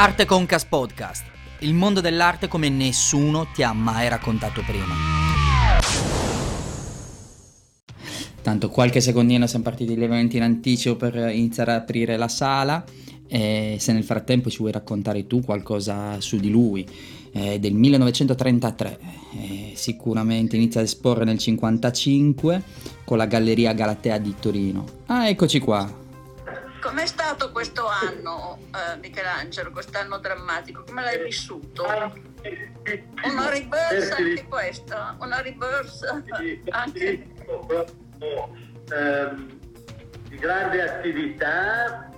Arte Concas Podcast, il mondo dell'arte come nessuno ti ha mai raccontato prima. Tanto qualche secondino siamo partiti lievemente in anticipo per iniziare ad aprire la sala e se nel frattempo ci vuoi raccontare tu qualcosa su di lui, eh, del 1933, eh, sicuramente inizia ad esporre nel 1955 con la Galleria Galatea di Torino. Ah, eccoci qua, Com'è stato questo anno, eh, Michelangelo, quest'anno drammatico? Come l'hai vissuto? Una rebirth anche questa? Una rebirth anche... Ehm, di grande attività,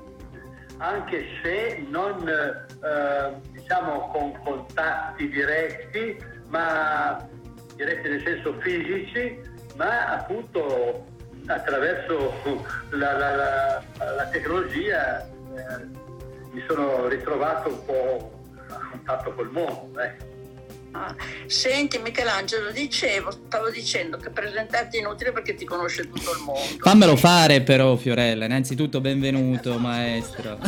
anche se non eh, diciamo con contatti diretti, ma diretti nel senso fisici, ma appunto attraverso la, la, la, la tecnologia eh, mi sono ritrovato un po' a contatto col mondo. Eh. Ah, senti Michelangelo, dicevo, stavo dicendo che presentarti è inutile perché ti conosce tutto il mondo. Fammelo fare però Fiorella, innanzitutto benvenuto maestro.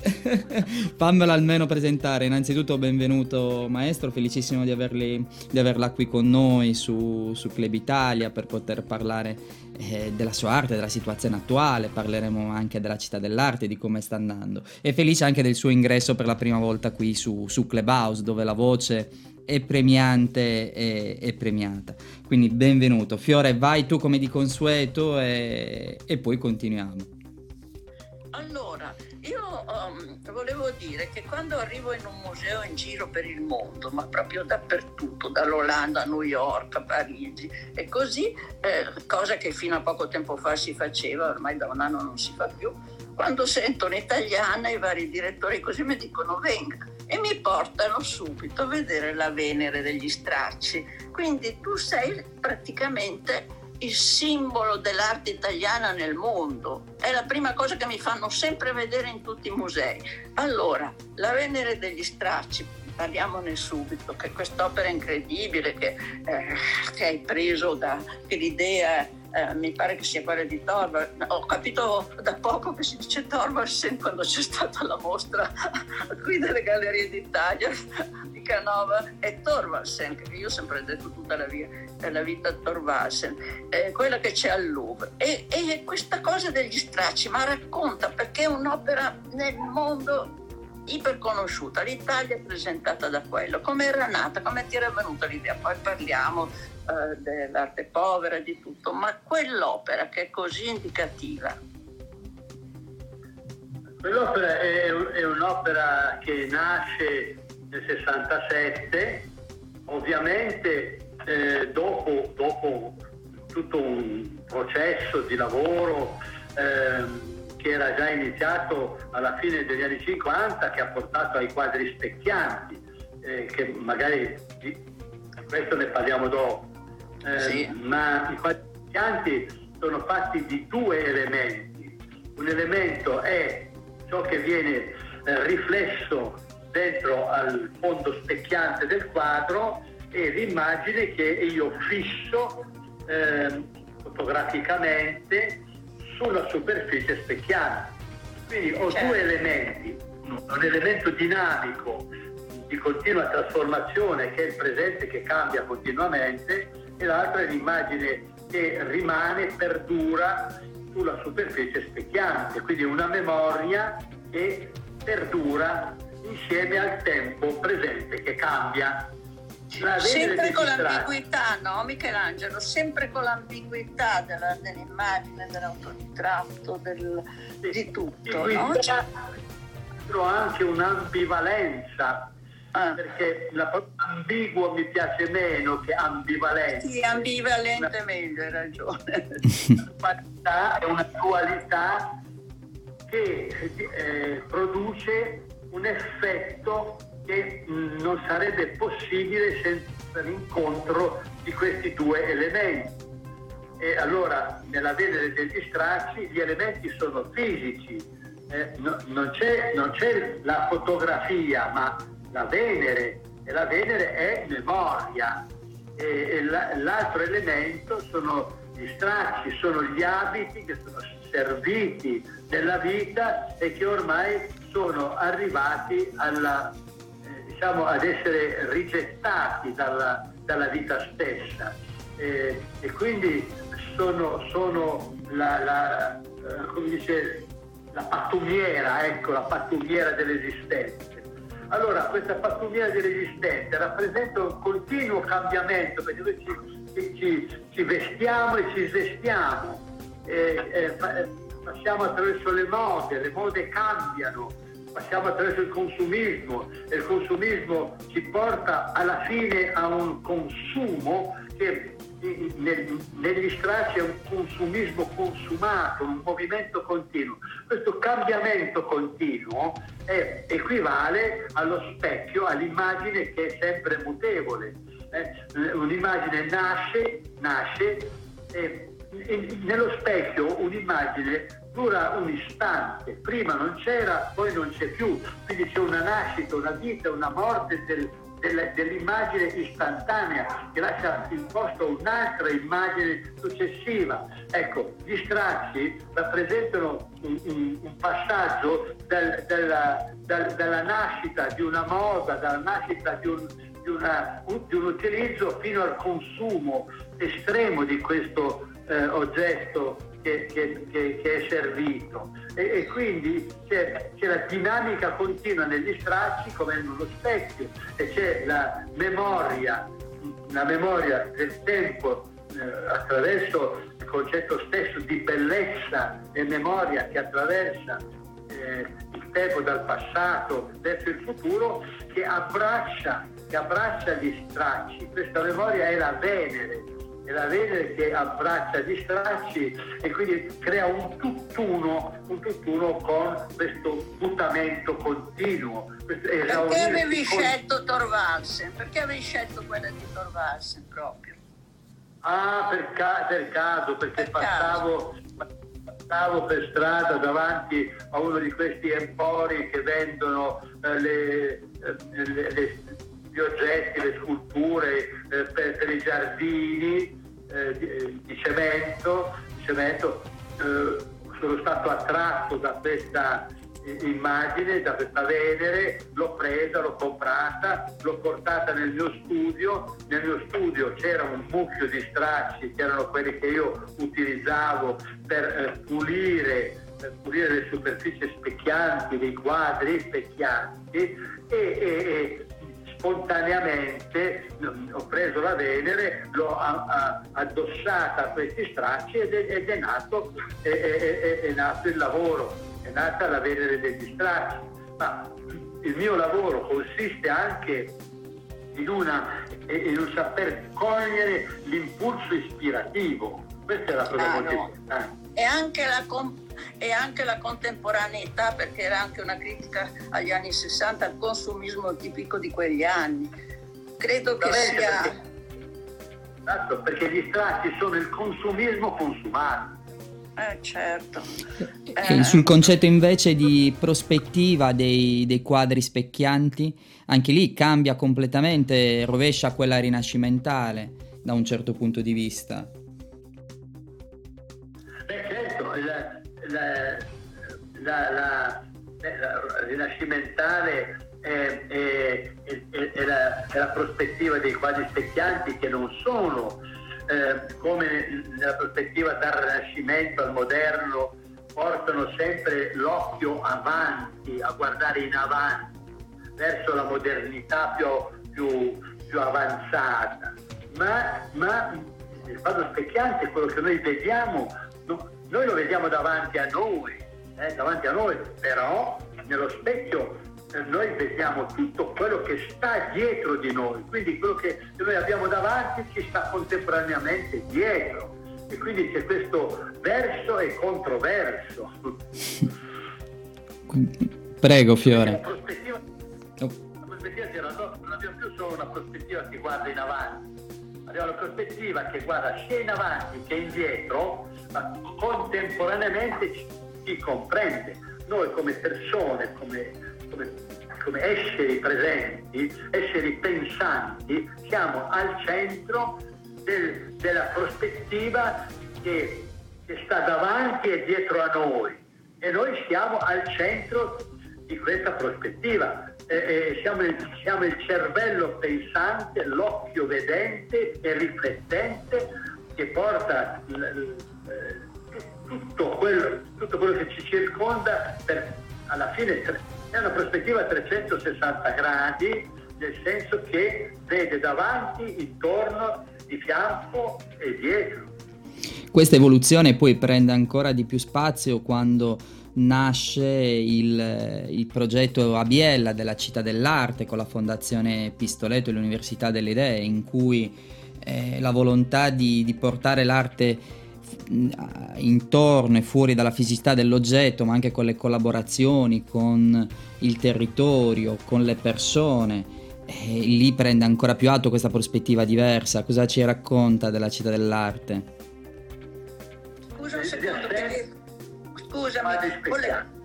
Fammelo almeno presentare. Innanzitutto benvenuto maestro, felicissimo di, averli, di averla qui con noi su, su Club Italia per poter parlare eh, della sua arte, della situazione attuale, parleremo anche della città dell'arte, di come sta andando. E felice anche del suo ingresso per la prima volta qui su, su Clubhouse dove la voce è premiante e, e, premiata. Quindi benvenuto. Fiore, vai tu come di consueto e, e poi continuiamo. Allora, io um, volevo dire che quando arrivo in un museo in giro per il mondo, ma proprio dappertutto, dall'Olanda a New York, a Parigi e così, eh, cosa che fino a poco tempo fa si faceva, ormai da un anno non si fa più, quando sento un'italiana i vari direttori così mi dicono venga e mi portano subito a vedere la Venere degli stracci. Quindi tu sei praticamente il simbolo dell'arte italiana nel mondo. È la prima cosa che mi fanno sempre vedere in tutti i musei. Allora, la Venere degli Stracci, parliamone subito, che quest'opera incredibile che, eh, che hai preso da che l'idea eh, mi pare che sia quella di Torvald. Ho capito da poco che si dice Torvaldsen quando c'è stata la mostra qui delle Gallerie d'Italia di Canova e Torvaldsen, che io ho sempre detto tutta la, via, la vita Torvaldsen, eh, quella che c'è al Louvre. E, e questa cosa degli stracci, ma racconta perché è un'opera nel mondo iperconosciuta, l'Italia è presentata da quello, come era nata, come ti era venuta l'idea, poi parliamo eh, dell'arte povera, di tutto, ma quell'opera che è così indicativa. Quell'opera è, è un'opera che nasce nel 67, ovviamente eh, dopo, dopo, tutto un processo di lavoro eh, che era già iniziato alla fine degli anni 50, che ha portato ai quadri specchianti, eh, che magari di questo ne parliamo dopo eh, sì. ma i quadricanti sono fatti di due elementi. Un elemento è ciò che viene eh, riflesso dentro al fondo specchiante del quadro e l'immagine che io fisso eh, fotograficamente sulla superficie specchiante. Quindi ho certo. due elementi, un elemento dinamico di continua trasformazione che è il presente che cambia continuamente e l'altra è l'immagine che rimane, perdura sulla superficie specchiante, quindi una memoria che perdura insieme al tempo presente che cambia. Sempre con l'ambiguità, no Michelangelo? Sempre con l'ambiguità della, dell'immagine, dell'autoritratto, del, sì, di tutto, sì, no? C'è anche un'ambivalenza Ah. Perché la parola ambiguo mi piace meno che ambivalente. Sì, ambivalente è meglio, hai ragione. Qualità è una dualità che eh, produce un effetto che non sarebbe possibile senza l'incontro di questi due elementi. E allora nella Venere degli stracci gli elementi sono fisici, eh, no, non, c'è, non c'è la fotografia, ma la Venere. E la Venere è memoria. E, e la, l'altro elemento sono gli stracci, sono gli abiti che sono serviti nella vita e che ormai sono arrivati alla, eh, diciamo, ad essere rigettati dalla, dalla vita stessa. Eh, e quindi sono, sono la, la, eh, dice, la pattumiera, ecco, la pattumiera dell'esistenza. Allora, questa pattumiera dell'esistenza rappresenta un continuo cambiamento, perché noi ci, ci, ci vestiamo e ci svestiamo, eh, eh, passiamo attraverso le mode, le mode cambiano, passiamo attraverso il consumismo e il consumismo ci porta alla fine a un consumo che negli stracci è un consumismo consumato, un movimento continuo. Questo cambiamento continuo è, equivale allo specchio, all'immagine che è sempre mutevole. Eh, un'immagine nasce, nasce e, e nello specchio un'immagine dura un istante, prima non c'era, poi non c'è più, quindi c'è una nascita, una vita, una morte del, dell'immagine istantanea che lascia in posto un'altra immagine successiva. Ecco, gli stracci rappresentano un, un, un passaggio del, della, dal, dalla nascita di una moda, dalla nascita di un, di, una, di un utilizzo fino al consumo estremo di questo eh, oggetto che, che, che, che, è servito e, e quindi c'è, c'è, la dinamica continua negli stracci come nello specchio e c'è la memoria, la memoria del tempo eh, attraverso il concetto stesso di bellezza e memoria che attraversa eh, il tempo dal passato verso il futuro che abbraccia, che abbraccia gli stracci. Questa memoria è la Venere, la Venere che abbraccia gli stracci e quindi crea un tutt'uno, un tutt'uno con questo mutamento continuo. Perché avevi con... scelto Torvalsen? Perché avevi scelto quella di Torvalsen proprio? Ah, per, ca- per caso, perché per passavo, passavo per strada davanti a uno di questi empori che vendono eh, le, eh, le, le, gli oggetti, le sculture eh, per, per, i giardini eh, di, di, cemento, cemento eh, sono stato attratto da questa immagine, da questa Venere, l'ho presa, l'ho comprata, l'ho portata nel mio studio, nel mio studio c'era un mucchio di stracci che erano quelli che io utilizzavo per eh, pulire, pulire le superfici specchianti dei quadri specchianti e, e spontaneamente ho preso la Venere, l'ho addossata a questi stracci ed è, ed è, nato, è, è, nato il lavoro, è nata la Venere degli stracci. Ma il mio lavoro consiste anche in, una, in un saper cogliere l'impulso ispirativo. Questa è la cosa ah, molto no. importante. E anche la, e anche la contemporaneità, perché era anche una critica agli anni 60 al consumismo tipico di quegli anni. Credo che sia... Perché, esatto, perché gli strati sono il consumismo consumato. Eh, certo. Eh. Sul concetto invece di prospettiva dei, dei, quadri specchianti, anche lì cambia completamente, rovescia quella rinascimentale da un certo punto di vista. Beh certo, il, la, la, la, rinascimentale è, è, è, è, la, prospettiva dei quadri specchianti che non sono eh, come nella prospettiva dal Rinascimento al moderno portano sempre l'occhio avanti, a guardare in avanti, verso la modernità più, più, più avanzata. Ma, ma il quadro specchiante è quello che noi vediamo noi lo vediamo davanti a noi, eh, davanti a noi, però nello specchio eh, noi vediamo tutto quello che sta dietro di noi, quindi quello che noi abbiamo davanti ci sta contemporaneamente dietro e quindi c'è questo verso e controverso. Prego Fiore. La prospettiva, oh. la prospettiva non abbiamo più solo una prospettiva che guarda in avanti, abbiamo una prospettiva che guarda sia in avanti che indietro ma contemporaneamente ci, ci comprende. Noi come persone, come, come, come esseri presenti, esseri pensanti, siamo al centro del, della prospettiva che che sta davanti e dietro a noi e noi siamo al centro di questa prospettiva. Eh, eh, siamo, il, siamo il cervello pensante, l'occhio vedente e riflettente che porta eh, tutto quello, tutto quello che ci circonda per, alla fine è una prospettiva a 360 gradi, nel senso che vede davanti, intorno, di fianco e dietro. Questa evoluzione poi prende ancora di più spazio quando nasce il, il, progetto Biella della Città dell'Arte con la Fondazione Pistoletto e l'Università delle Idee, in cui eh, la volontà di, di portare l'arte intorno e fuori dalla fisicità dell'oggetto, ma anche con le collaborazioni, con il territorio, con le persone. E lì prende ancora più alto questa prospettiva diversa. Cosa ci racconta della città dell'arte? Scusa un secondo, perché... scusami, volevo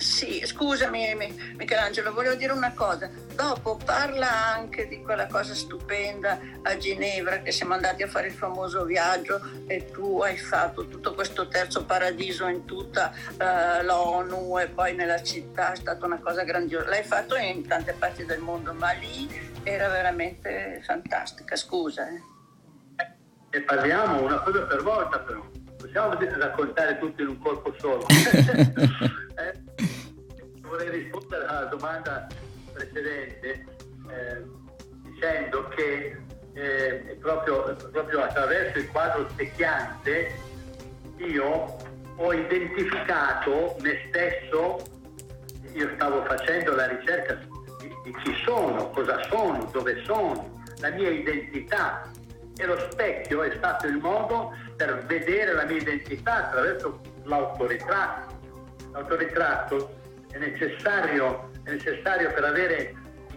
sì, scusami Michelangelo, volevo dire una cosa. Dopo parla anche di quella cosa stupenda a Ginevra che siamo andati a fare il famoso viaggio e tu hai fatto tutto questo terzo paradiso in tutta uh, l'ONU e poi nella città, è stata una cosa grandiosa. L'hai fatto in tante parti del mondo, ma lì era veramente fantastica. Scusa. Eh. E parliamo una cosa per volta però possiamo raccontare tutto in un colpo solo. eh, vorrei rispondere alla domanda precedente eh, dicendo che eh, proprio, proprio attraverso il quadro specchiante io ho identificato me stesso, io stavo facendo la ricerca di, di chi sono, cosa sono, dove sono, la mia identità e lo specchio è stato il modo per vedere la mia identità attraverso l'autoritratto. L'autoritratto è necessario, è necessario per avere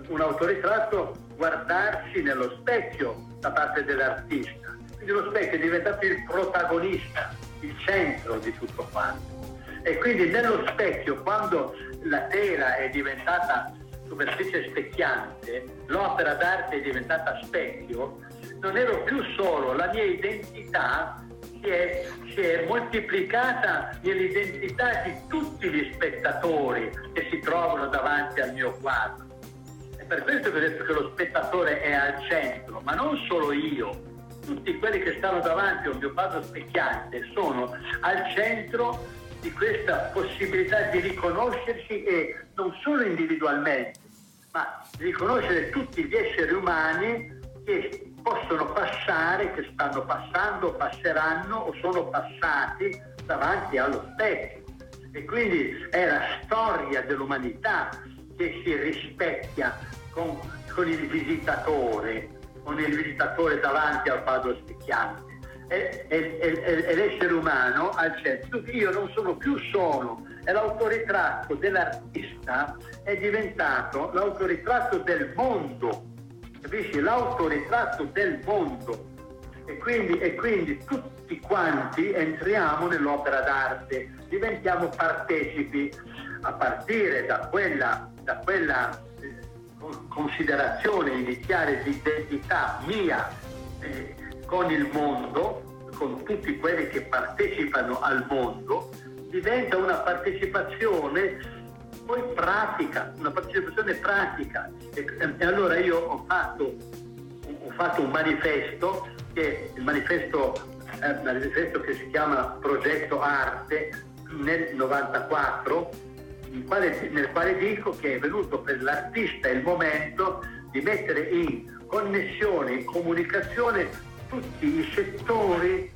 un autoritratto guardarsi nello specchio da parte dell'artista. Quindi lo specchio diventa più il protagonista, il centro di tutto quanto. E quindi nello specchio, quando la tela è diventata superficie specchiante, l'opera d'arte è diventata specchio, non ero più solo, la mia identità si è, si è moltiplicata nell'identità di tutti gli spettatori che si trovano davanti al mio quadro. È per questo che ho detto che lo spettatore è al centro, ma non solo io. Tutti quelli che stanno davanti al mio quadro specchiante sono al centro di questa possibilità di riconoscersi e non solo individualmente, ma riconoscere tutti gli esseri umani che possono passare, che stanno passando, passeranno o sono passati davanti allo specchio. E quindi è la storia dell'umanità che si rispecchia con, con il visitatore, con il visitatore davanti al quadro specchiante. È, è, è, è, l'essere umano al centro. Io non sono più solo, e l'autoritratto dell'artista è diventato l'autoritratto del mondo capisci? L'autoritratto del mondo. E quindi, e quindi tutti quanti entriamo nell'opera d'arte, diventiamo partecipi a partire da quella, da quella eh, considerazione iniziale di identità mia eh, con il mondo, con tutti quelli che partecipano al mondo, diventa una partecipazione poi pratica, una partecipazione pratica. E, e allora io ho fatto, ho fatto, un manifesto, che il manifesto, eh, manifesto che si chiama Progetto Arte nel 94, quale, nel quale dico che è venuto per l'artista il momento di mettere in connessione, in comunicazione tutti i settori,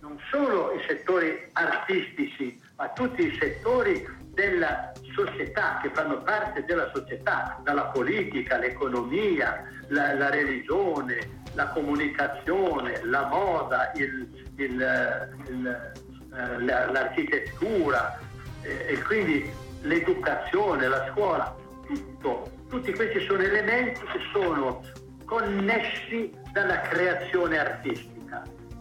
non solo i settori artistici, ma tutti i settori della società, che fanno parte della società, dalla politica, l'economia, la, la religione, la comunicazione, la moda, il, il, il, eh, l'architettura eh, e quindi l'educazione, la scuola, tutto, tutti questi sono elementi che sono connessi dalla creazione artistica.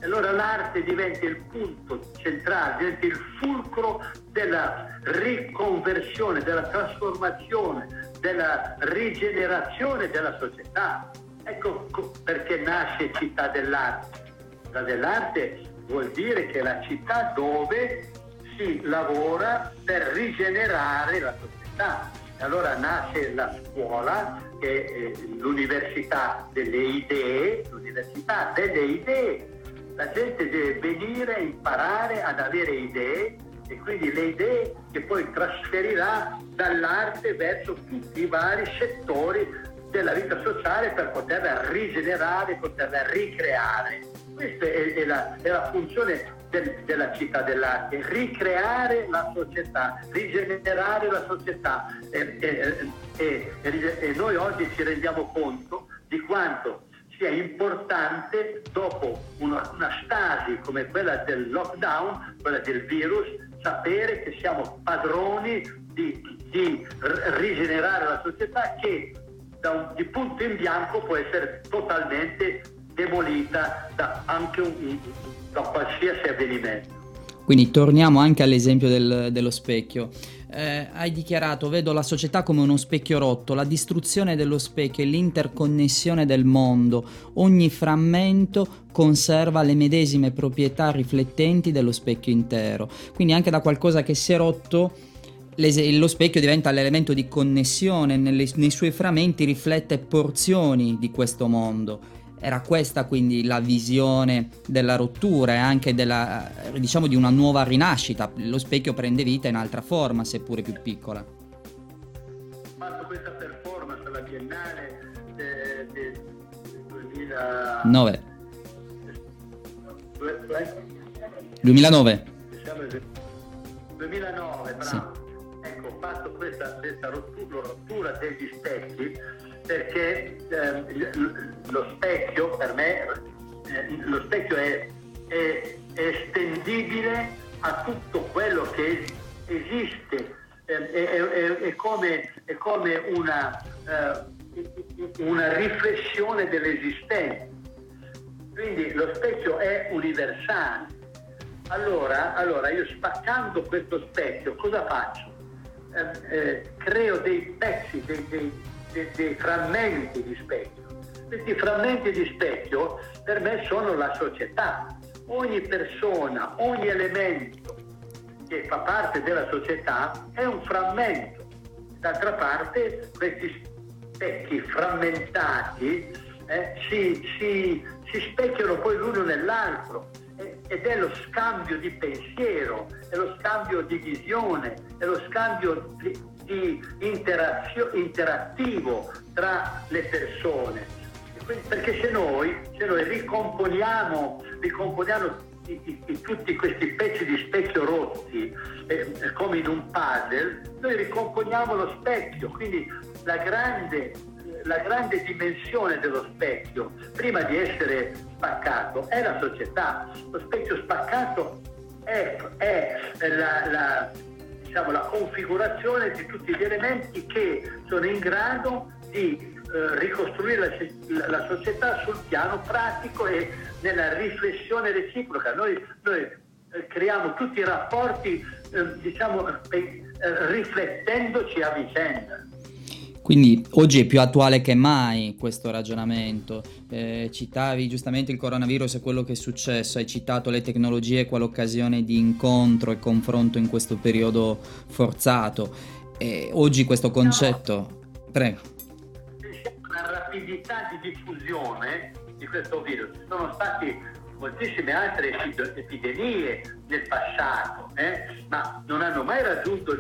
Allora l'arte diventa il punto centrale, diventa il fulcro della riconversione, della trasformazione, della rigenerazione della società. Ecco perché nasce Città dell'Arte. Città dell'Arte vuol dire che è la città dove si lavora per rigenerare la società. Allora nasce la scuola, che è l'università delle idee, l'università delle idee. La gente deve venire imparare ad avere idee e quindi le idee che poi trasferirà dall'arte verso tutti i vari settori della vita sociale per poterla rigenerare, poterla ricreare. Questa è, è, la, è la, funzione del, della città dell'arte, ricreare la società, rigenerare la società. E, e, e noi oggi ci rendiamo conto di quanto sia importante dopo una, una, stasi come quella del lockdown, quella del virus, sapere che siamo padroni di, di rigenerare la società che un, di punto in bianco può essere totalmente demolita da anche un, da qualsiasi avvenimento. Quindi torniamo anche all'esempio del, dello specchio. Eh, hai dichiarato, vedo la società come uno specchio rotto, la distruzione dello specchio e l'interconnessione del mondo. Ogni frammento conserva le medesime proprietà riflettenti dello specchio intero. Quindi anche da qualcosa che si è rotto, lo specchio diventa l'elemento di connessione, nelle, nei suoi frammenti riflette porzioni di questo mondo era questa quindi la visione della rottura e anche della, diciamo, di una nuova rinascita. Lo specchio prende vita in altra forma, seppure più piccola. Ho fatto questa performance alla Biennale del de 2009. 2009. 2009, bravo. Sì. Ecco, ho fatto questa, questa rottura, rottura degli specchi perché eh, lo specchio per me, eh, lo specchio è, è, estendibile a tutto quello che esiste, eh, è, è, come, è come una, eh, una riflessione dell'esistente. Quindi lo specchio è universale. Allora, allora io spaccando questo specchio cosa faccio? Eh, eh, creo dei pezzi, dei, dei dei, dei frammenti di specchio. Questi frammenti di specchio per me sono la società. Ogni persona, ogni elemento che fa parte della società è un frammento. D'altra parte questi specchi frammentati eh, si, si, si specchiano poi l'uno nell'altro ed è lo scambio di pensiero, è lo scambio di visione, è lo scambio di, di interattivo tra le persone. Perché se noi, se noi ricomponiamo, ricomponiamo i, i, i, tutti questi pezzi di specchio rotti eh, come in un puzzle, noi ricomponiamo lo specchio, quindi la grande, la grande dimensione dello specchio, prima di essere spaccato, è la società. Lo specchio spaccato è, è la, la diciamo, la configurazione di tutti gli elementi che sono in grado di eh, ricostruire la, la, società sul piano pratico e nella riflessione reciproca. Noi, noi eh, creiamo tutti i rapporti eh, diciamo, eh, riflettendoci a vicenda. Quindi oggi è più attuale che mai questo ragionamento. Eh, citavi giustamente il coronavirus e quello che è successo, hai citato le tecnologie quale occasione di incontro e confronto in questo periodo forzato. E oggi questo concetto... No. Prego. La rapidità di diffusione di questo virus. Ci sono stati moltissime altre epidemie nel passato, eh? ma non hanno mai raggiunto,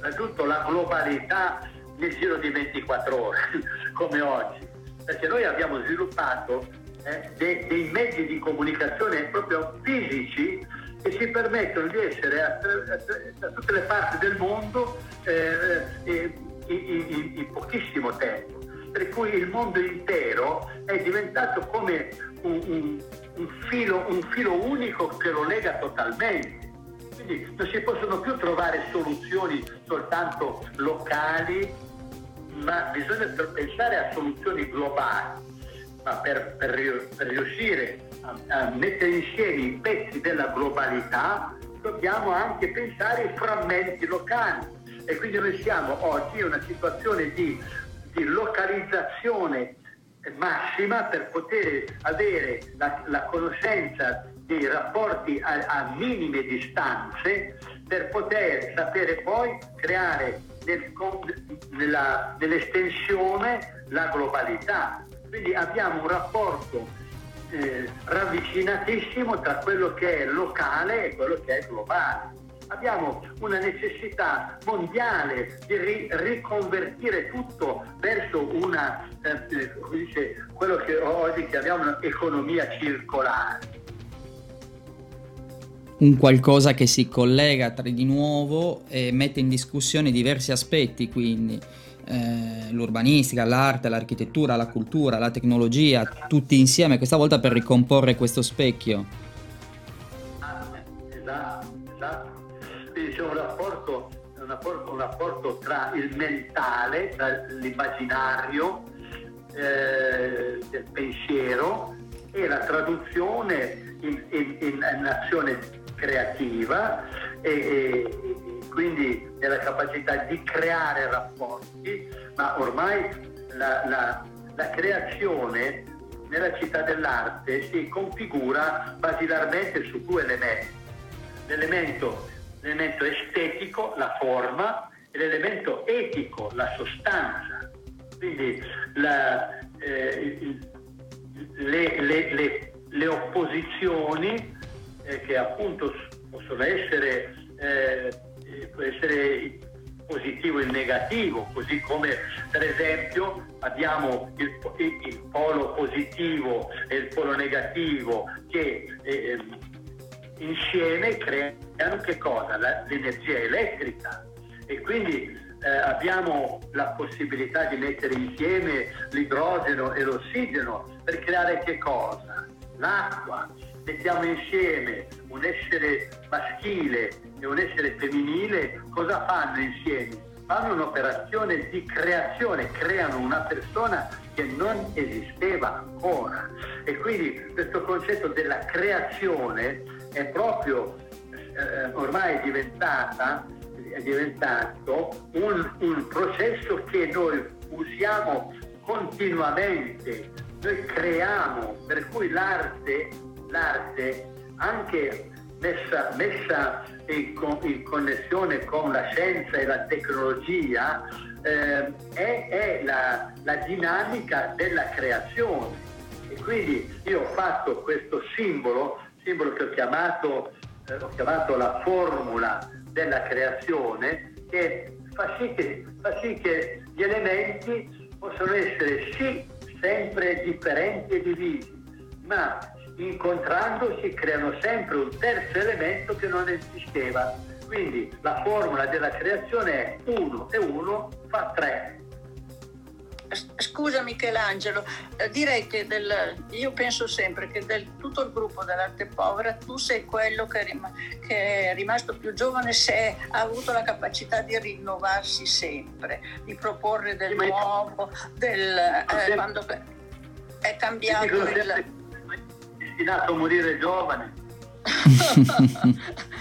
raggiunto la globalità nel giro di 24 ore, come oggi, perché noi abbiamo sviluppato eh, dei, dei mezzi di comunicazione proprio fisici che ci permettono di essere da tutte le parti del mondo eh, eh, in, in, in, pochissimo tempo. Per cui il mondo intero è diventato come un, un, un, filo, un filo unico che lo lega totalmente. Quindi non si possono più trovare soluzioni soltanto locali ma bisogna pensare a soluzioni globali, ma per, per, per riuscire a, a, mettere insieme i pezzi della globalità dobbiamo anche pensare ai frammenti locali. E quindi noi siamo oggi in una situazione di, di localizzazione massima per poter avere la, la conoscenza dei rapporti a, a minime distanze per poter sapere poi creare nel, nella, nell'estensione la globalità. Quindi abbiamo un rapporto eh, ravvicinatissimo tra quello che è locale e quello che è globale. Abbiamo una necessità mondiale di ri- riconvertire tutto verso una, eh, eh dice, quello che oggi chiamiamo un'economia circolare un qualcosa che si collega tra di nuovo e mette in discussione diversi aspetti, quindi eh, l'urbanistica, l'arte, l'architettura, la cultura, la tecnologia, tutti insieme, questa volta per ricomporre questo specchio. Esatto, esatto. Quindi c'è un rapporto tra il mentale, tra l'immaginario eh, del pensiero e la traduzione in, in, in azione creativa e, e, quindi nella capacità di creare rapporti, ma ormai la, la, la creazione nella città dell'arte si configura basilarmente su due elementi. L'elemento, l'elemento estetico, la forma, e l'elemento etico, la sostanza. Quindi la, eh, le, le, le, le opposizioni eh, che appunto possono essere, eh, essere positivo e negativo, così come per esempio abbiamo il, il polo positivo e il polo negativo che eh, insieme creano che cosa? La, l'energia elettrica e quindi eh, abbiamo la possibilità di mettere insieme l'idrogeno e l'ossigeno per creare che cosa? L'acqua mettiamo insieme un essere maschile e un essere femminile, cosa fanno insieme? Fanno un'operazione di creazione, creano una persona che non esisteva ancora. E quindi questo concetto della creazione è proprio eh, ormai diventata, è diventato un, un processo che noi usiamo continuamente, noi creiamo, per cui l'arte l'arte anche messa, messa in, in, connessione con la scienza e la tecnologia eh, è, è la, la dinamica della creazione. E quindi io ho fatto questo simbolo, simbolo che ho chiamato, eh, ho chiamato la formula della creazione, che fa sì che, fa sì che gli elementi possono essere sì sempre differenti e divisi, ma incontrandosi creano sempre un terzo elemento che non esisteva. Quindi la formula della creazione è 1 e 1 fa 3. Scusa Michelangelo, eh, direi che del, io penso sempre che del tutto il gruppo dell'arte povera tu sei quello che è, rim- che è rimasto più giovane se ha avuto la capacità di rinnovarsi sempre, di proporre del nuovo, del, eh, quando è cambiato il destinato a morire giovane.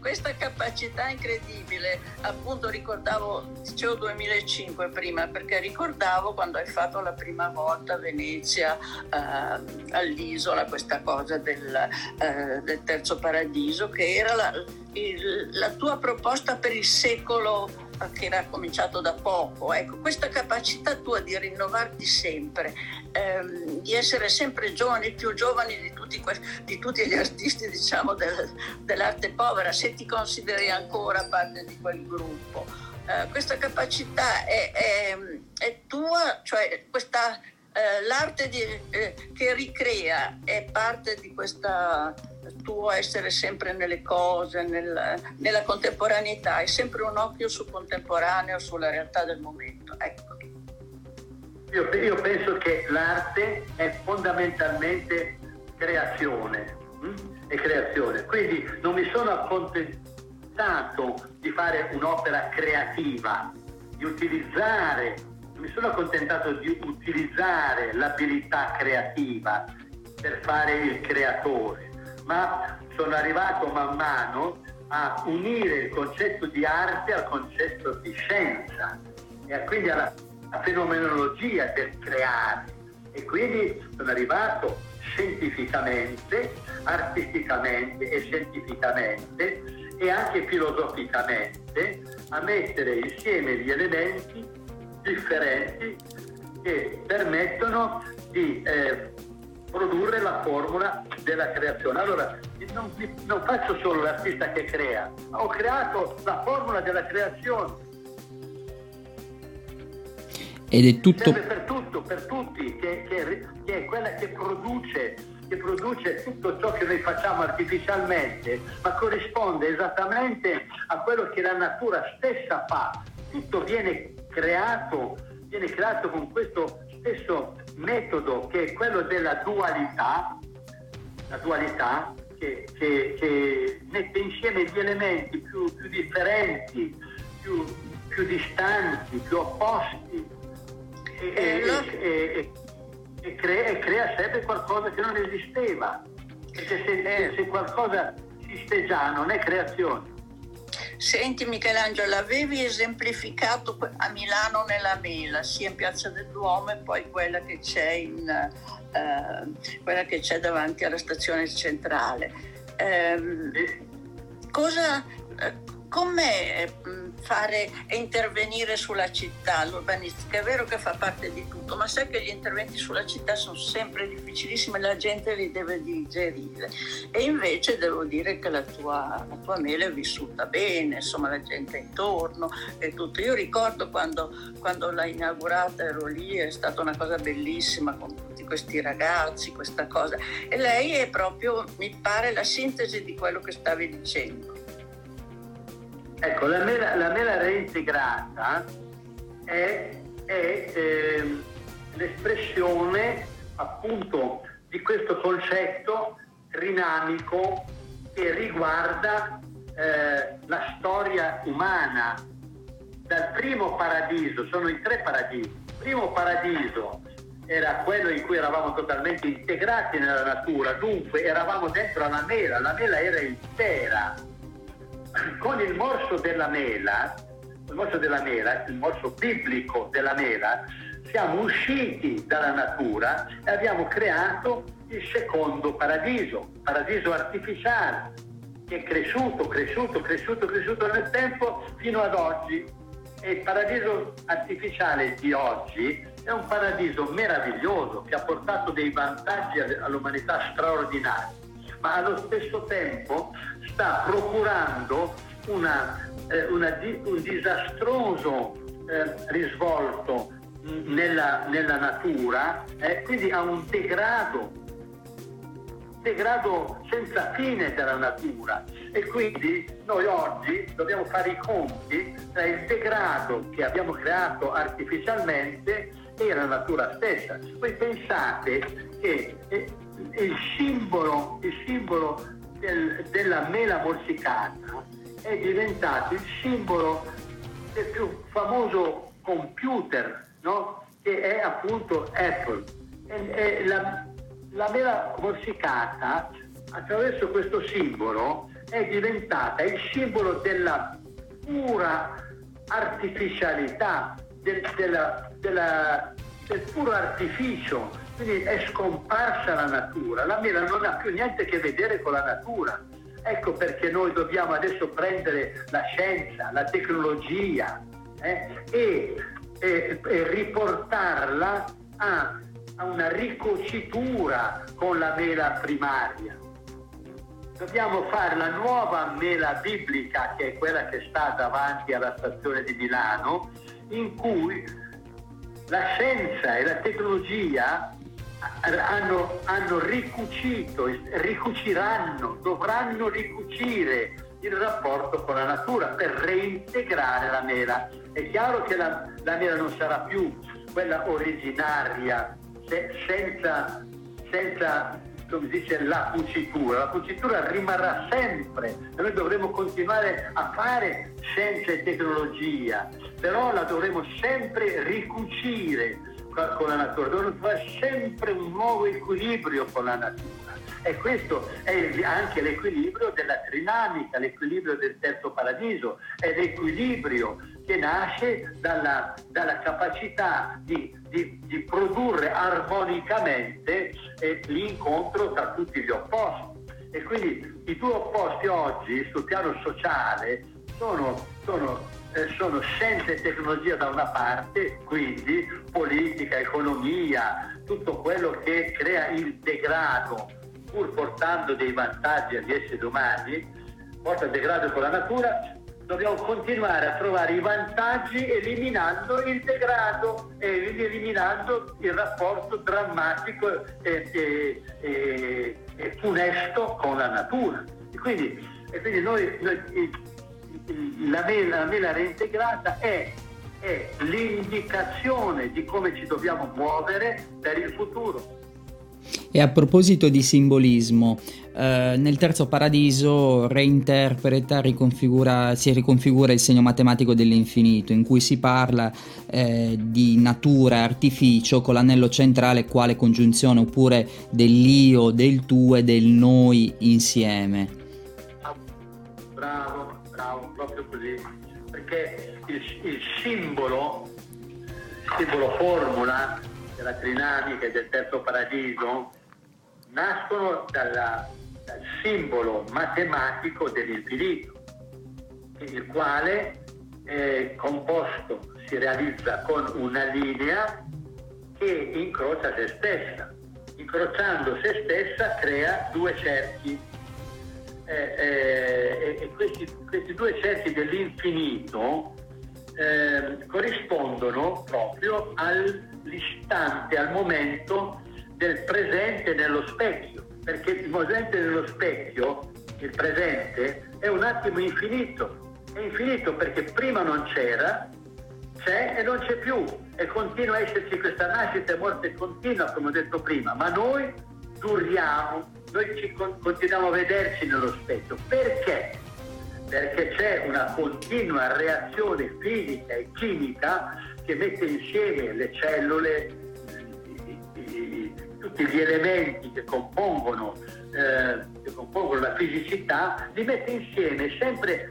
Questa capacità incredibile, appunto ricordavo, dicevo 2005 prima, perché ricordavo quando hai fatto la prima volta a Venezia eh, all'isola questa cosa del, eh, del, terzo paradiso, che era la, il, la tua proposta per il secolo che era cominciato da poco. Ecco, questa capacità tua di rinnovarti sempre, ehm, di essere sempre giovani, più giovani di tutti, di tutti gli artisti diciamo, del, dell'arte povera, se ti consideri ancora parte di quel gruppo. Eh, questa capacità è, è, è, tua, cioè questa, eh, l'arte di, eh, che ricrea è parte di questa tuo essere sempre nelle cose, nel, nella contemporaneità, hai sempre un occhio sul contemporaneo, sulla realtà del momento. Ecco. Io, io penso che l'arte è fondamentalmente creazione, hm? è creazione. Quindi non mi sono accontentato di fare un'opera creativa, di utilizzare, non mi sono accontentato di utilizzare l'abilità creativa per fare il creatore ma sono arrivato man mano a unire il concetto di arte al concetto di scienza e quindi alla, fenomenologia del creare. E quindi sono arrivato scientificamente, artisticamente e scientificamente e anche filosoficamente a mettere insieme gli elementi differenti che permettono di eh, produrre la formula della creazione. Allora, non, non faccio solo l'artista che crea, ho creato la formula della creazione. Ed è tutto... Serve per tutto, per tutti, che, che, che è quella che produce, che produce tutto ciò che noi facciamo artificialmente, ma corrisponde esattamente a quello che la natura stessa fa. Tutto viene creato, viene creato con questo stesso metodo che è quello della dualità, la dualità che, che, che mette insieme gli elementi più, più differenti, più, più, distanti, più opposti e, e, e, e crea, crea, sempre qualcosa che non esisteva. Perché se, se qualcosa esiste già non è creazione. Senti Michelangelo, avevi esemplificato a Milano nella Mela, sia in Piazza del Duomo e poi quella che c'è, in, eh, quella che c'è davanti alla stazione centrale. Eh, cosa, com'è mm, fare e intervenire sulla città, l'urbanistica? È vero che fa parte di tutto, ma sai che gli interventi sulla città sono sempre difficilissimi e la gente li deve digerire. E invece devo dire che la tua, la tua mela è vissuta bene, insomma la gente intorno e tutto. Io ricordo quando, quando l'hai inaugurata ero lì, è stata una cosa bellissima con tutti questi ragazzi, questa cosa. E lei è proprio, mi pare, la sintesi di quello che stavi dicendo. Ecco, la mela, la mela reintegrata è, è eh, l'espressione appunto di questo concetto dinamico che riguarda eh, la storia umana. Dal primo paradiso, sono i tre paradisi. Il primo paradiso era quello in cui eravamo totalmente integrati nella natura, dunque eravamo dentro alla mela, la mela era intera con il morso della mela, il morso della mela, il morso biblico della mela, siamo usciti dalla natura e abbiamo creato il secondo paradiso, paradiso artificiale, che è cresciuto, cresciuto, cresciuto, cresciuto nel tempo fino ad oggi. E il paradiso artificiale di oggi è un paradiso meraviglioso che ha portato dei vantaggi all'umanità straordinari ma allo stesso tempo sta procurando una, eh, una, un disastroso eh, risvolto nella, nella natura, eh, quindi ha un degrado, degrado senza fine della natura e quindi noi oggi dobbiamo fare i conti tra il degrado che abbiamo creato artificialmente e la natura stessa. Voi pensate che eh, il simbolo, il simbolo del, della mela morsicata è diventato il simbolo del più famoso computer, no? che è appunto Apple. E, e la, la mela morsicata, attraverso questo simbolo, è diventata il simbolo della pura artificialità, del, della, della, del puro artificio, quindi è scomparsa la natura, la mela non ha più niente a che vedere con la natura. Ecco perché noi dobbiamo adesso prendere la scienza, la tecnologia eh, e, e, e, riportarla a, a una ricocitura con la mela primaria. Dobbiamo fare la nuova mela biblica, che è quella che sta davanti alla stazione di Milano, in cui la scienza e la tecnologia hanno, hanno ricucito, ricuciranno, dovranno ricucire il rapporto con la natura per reintegrare la mela. È chiaro che la, la mela non sarà più quella originaria, se, senza, senza come dice, la cucitura. La cucitura rimarrà sempre e noi dovremo continuare a fare scienza e tecnologia, però la dovremo sempre ricucire con la natura, devono trovare sempre un nuovo equilibrio con la natura. E questo è anche l'equilibrio della trinamica, l'equilibrio del terzo paradiso, è l'equilibrio che nasce dalla, dalla capacità di, di, di, produrre armonicamente eh, l'incontro tra tutti gli opposti. E quindi i due opposti oggi sul piano sociale sono, sono, sono scienza e tecnologia da una parte, quindi politica, economia, tutto quello che crea il degrado, pur portando dei vantaggi agli esseri umani, porta il degrado con la natura, dobbiamo continuare a trovare i vantaggi eliminando il degrado e eliminando il rapporto drammatico e, e, e, e funesto con la natura. E quindi, quindi noi, noi, la, mela, la mela reintegrata è, è l'indicazione di come ci dobbiamo muovere per il futuro. E a proposito di simbolismo, eh, nel terzo paradiso reinterpreta, riconfigura, si riconfigura il segno matematico dell'infinito, in cui si parla eh, di natura e artificio con l'anello centrale quale congiunzione, oppure dell'io, del tu e del noi insieme. Bravo, il, simbolo, simbolo formula della trinamica e del terzo paradiso nascono dalla, dal simbolo matematico dell'infinito, il quale è composto, si realizza con una linea che incrocia se stessa. Incrociando se stessa crea due cerchi. Eh, eh, e questi, questi, due cerchi dell'infinito eh, corrispondono proprio all'istante, al momento del presente nello specchio, perché il presente nello specchio, il presente, è un attimo infinito. È infinito perché prima non c'era, c'è e non c'è più e continua a esserci questa nascita e morte continua, come ho detto prima, ma noi duriamo, noi ci con- continuiamo a vederci nello specchio. Perché? Perché c'è una continua reazione fisica e chimica che mette insieme le cellule, tutti gli elementi che compongono, eh, che compongono la fisicità, li mette insieme sempre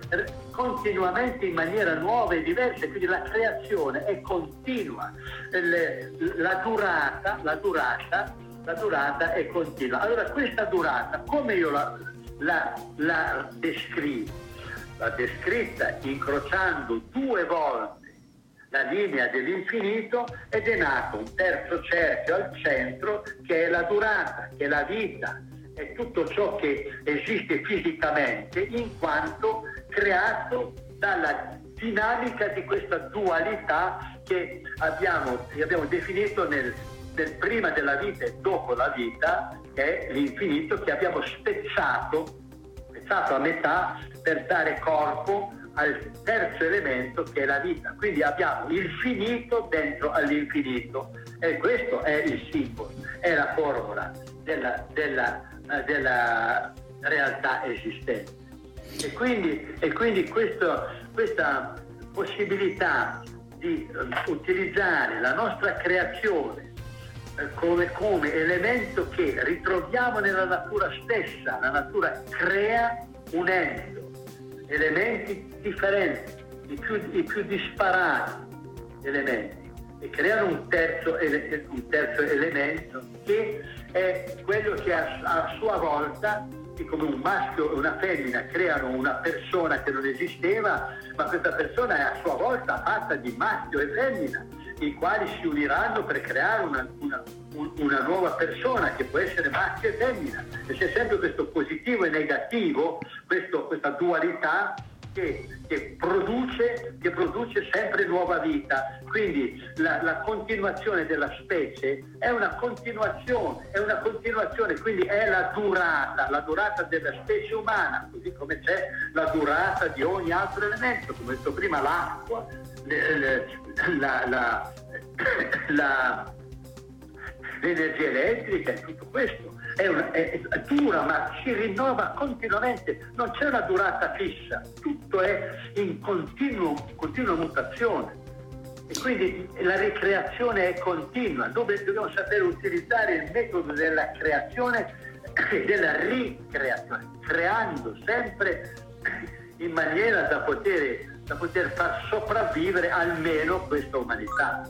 continuamente in maniera nuova e diversa, quindi la creazione è continua, Le, la, durata, la, durata, la durata è continua. Allora questa durata, come io la, la, la descrivo? L'ha descritta incrociando due volte la linea dell'infinito ed è nato un terzo cerchio al centro che è la durata, che è la vita, è tutto ciò che esiste fisicamente in quanto creato dalla dinamica di questa dualità che abbiamo, che abbiamo definito nel, nel prima della vita e dopo la vita, che è l'infinito che abbiamo spezzato, spezzato a metà per dare corpo al terzo elemento che è la vita. Quindi abbiamo il finito dentro all'infinito e questo è il simbolo, è la formula della, della, eh, della realtà esistente. E quindi, e quindi questo, questa possibilità di uh, utilizzare la nostra creazione uh, come, come elemento che ritroviamo nella natura stessa, la natura crea unendo elementi differenti, i più, i più disparati elementi e creano un terzo, un terzo, elemento che è quello che a, a sua volta come un maschio e una femmina creano una persona che non esisteva, ma questa persona è a sua volta fatta di maschio e femmina, i quali si uniranno per creare una, una, una nuova persona che può essere maschio e femmina. E c'è sempre questo positivo e negativo, questo, questa dualità che, che, produce, che, produce, sempre nuova vita. Quindi la, la, continuazione della specie è una continuazione, è una continuazione, quindi è la durata, la durata della specie umana, così come c'è la durata di ogni altro elemento, come ho detto prima l'acqua, la, la, la, l'energia elettrica e tutto questo. È, una, è, dura ma si rinnova continuamente, non c'è una durata fissa, tutto è in continuo, continua mutazione. E quindi la ricreazione è continua, dove dobbiamo sapere utilizzare il metodo della creazione e della ricreazione, creando sempre in maniera da poter da poter far sopravvivere almeno questa umanità.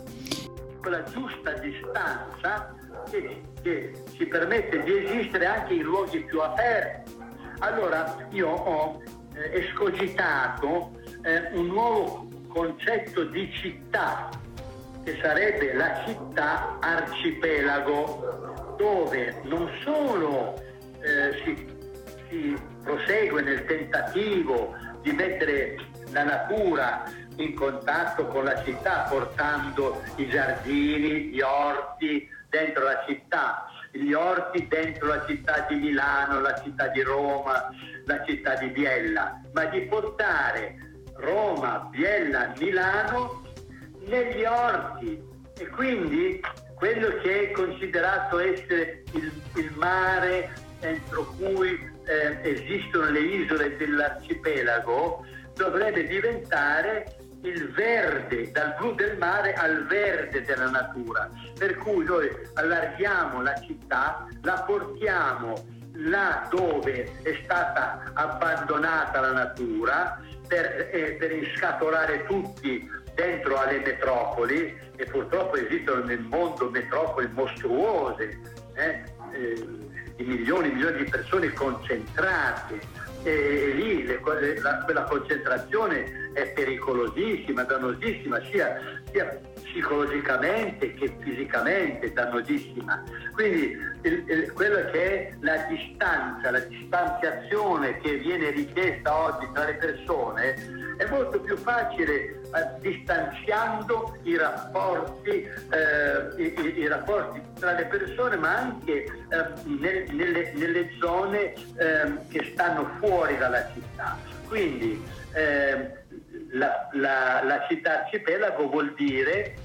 Quella giusta distanza che, che ci permette di esistere anche in luoghi più aperti. Allora io ho eh, escogitato eh, un nuovo concetto di città che sarebbe la città arcipelago dove non solo eh, si, si prosegue nel tentativo di mettere la natura in contatto con la città portando i giardini, gli orti dentro la città, gli orti dentro la città di Milano, la città di Roma, la città di Biella, ma di portare Roma, Biella, Milano negli orti. E quindi quello che è considerato essere il, il mare entro cui eh, esistono le isole dell'arcipelago dovrebbe diventare il verde, dal blu del mare al verde della natura. Per cui noi allarghiamo la città, la portiamo là dove è stata abbandonata la natura per, eh, per inscatolare tutti dentro alle metropoli e purtroppo esistono nel mondo metropoli mostruose eh, eh, di milioni e milioni di persone concentrate e lì le, la, quella concentrazione è pericolosissima, dannosissima, sia, sia psicologicamente che fisicamente dannosissima. Quindi il, il, quello che è la distanza, la distanziazione che viene richiesta oggi tra le persone è molto più facile distanziando i rapporti, eh, i, i, rapporti, tra le persone ma anche eh, nel, nelle, nelle, zone eh, che stanno fuori dalla città. Quindi ehm, la, la, la città arcipelago vuol dire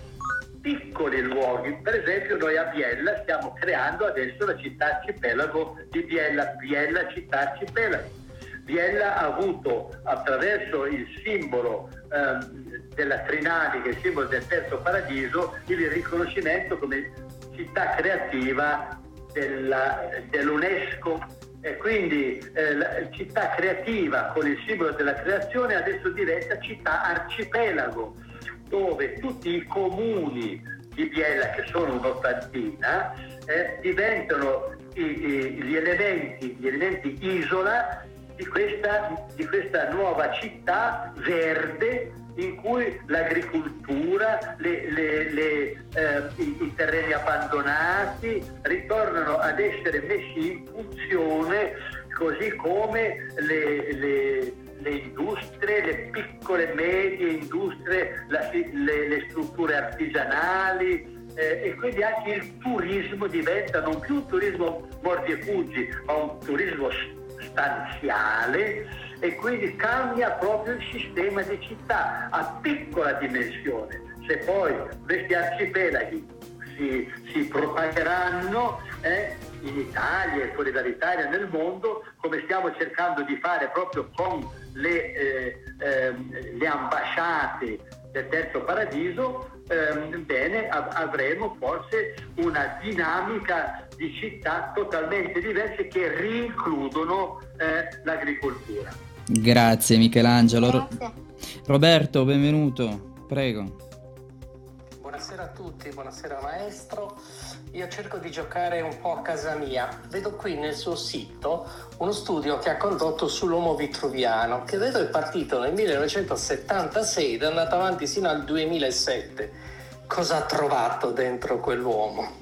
piccoli luoghi. Per esempio noi a Biella stiamo creando adesso la città arcipelago di Biella, Biella città arcipelago. Biella ha avuto attraverso il simbolo eh, della Trinali, che è il simbolo del terzo paradiso, il riconoscimento come città creativa della, dell'UNESCO. E quindi eh, città creativa con il simbolo della creazione adesso diventa città arcipelago dove tutti i comuni di Biella, che sono un'ottantina, eh, diventano i, i, gli, elementi, gli elementi isola di questa, di questa nuova città verde in cui l'agricoltura, le, le, le, eh, i, i, terreni abbandonati ritornano ad essere messi in funzione così come le, industrie, le piccole e medie industrie, la, le, strutture artigianali eh, e quindi anche il turismo diventa non più un turismo mordi e fuggi, ma un turismo stanziale e quindi cambia proprio il sistema di città a piccola dimensione. Se poi questi arcipelaghi si, si propagheranno, eh, in Italia e fuori dall'Italia, nel mondo, come stiamo cercando di fare proprio con le, eh, eh, le ambasciate del terzo paradiso, ehm, bene, av- avremo forse una dinamica di città totalmente diverse che rincludono eh, l'agricoltura. Grazie Michelangelo. Grazie. Roberto, benvenuto, prego. Buonasera a tutti, buonasera maestro. Io cerco di giocare un po' a casa mia. Vedo qui nel suo sito uno studio che ha condotto sull'uomo vitruviano, che vedo è partito nel 1976 ed è andato avanti sino al 2007. Cosa ha trovato dentro quell'uomo?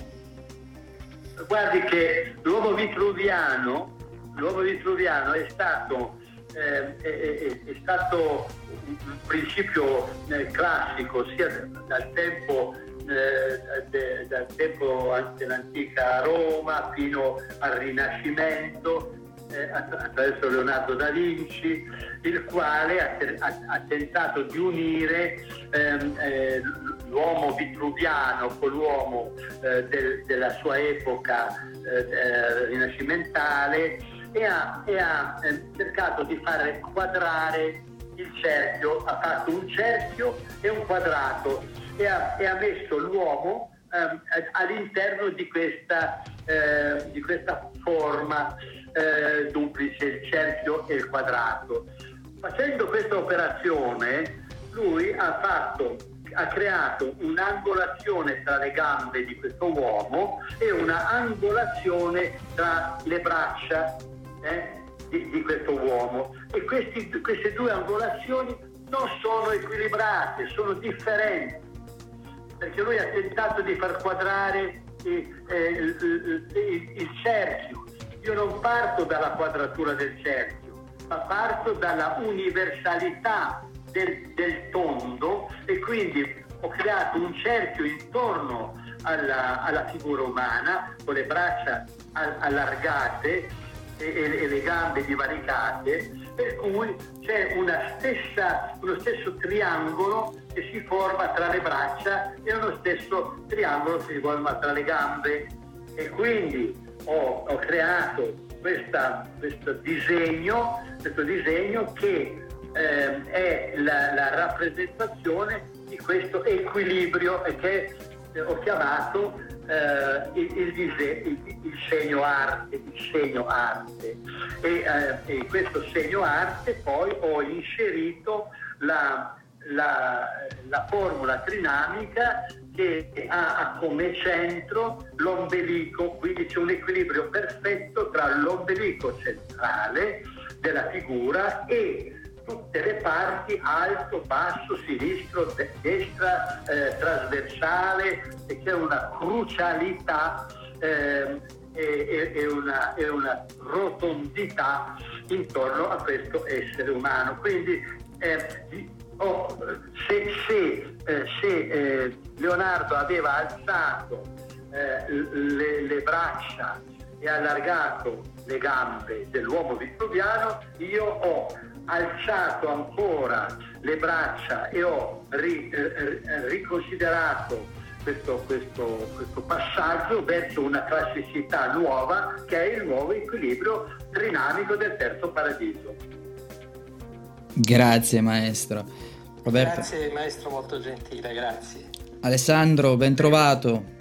Guardi che l'uomo vitruviano, l'uomo vitruviano è stato, eh, è, è, stato un principio eh, classico sia dal tempo eh, dal tempo dell'antica Roma fino al Rinascimento eh, attraverso Leonardo da Vinci, il quale ha tentato di unire ehm, eh, l'uomo vitruviano con l'uomo eh, del, della sua epoca eh, eh, rinascimentale e ha, e ha cercato di fare quadrare il cerchio, ha fatto un cerchio e un quadrato e ha, e ha messo l'uomo ehm, all'interno di questa, eh, di questa forma eh, duplice, il cerchio e il quadrato. Facendo questa operazione ha fatto ha creato un'angolazione tra le gambe di questo uomo e una angolazione tra le braccia eh, di, di, questo uomo. E questi, queste due angolazioni non sono equilibrate, sono differenti, perché lui ha tentato di far quadrare eh, eh, il, il, il cerchio. Io non parto dalla quadratura del cerchio, ma parto dalla universalità del, del tondo e quindi ho creato un cerchio intorno alla, alla figura umana con le braccia allargate e, e, e, le gambe divaricate, per cui c'è stessa, uno stesso triangolo che si forma tra le braccia e uno stesso triangolo che si forma tra le gambe. E quindi ho, ho creato questa, questo, disegno, questo disegno che eh, è la, la, rappresentazione di questo equilibrio che eh, ho chiamato eh, il, il, il, il, segno arte, il segno arte. E, eh, in questo segno arte poi ho inserito la, la, la formula trinamica che ha come centro l'ombelico, quindi c'è un equilibrio perfetto tra l'ombelico centrale della figura e tutte le parti, alto, basso, sinistro, destra, eh, trasversale, e c'è una crucialità eh, e, e, una, e, una, rotondità intorno a questo essere umano. Quindi eh, oh, se, se, eh, se eh, Leonardo aveva alzato eh, le, le braccia e allargato le gambe dell'uomo vitruviano, io ho alzato ancora le braccia e ho ri, eh, eh, riconsiderato questo, questo, questo, passaggio verso una classicità nuova che è il nuovo equilibrio trinamico del terzo paradiso. Grazie maestro. Roberto. Grazie maestro, molto gentile, grazie. Alessandro, ben trovato.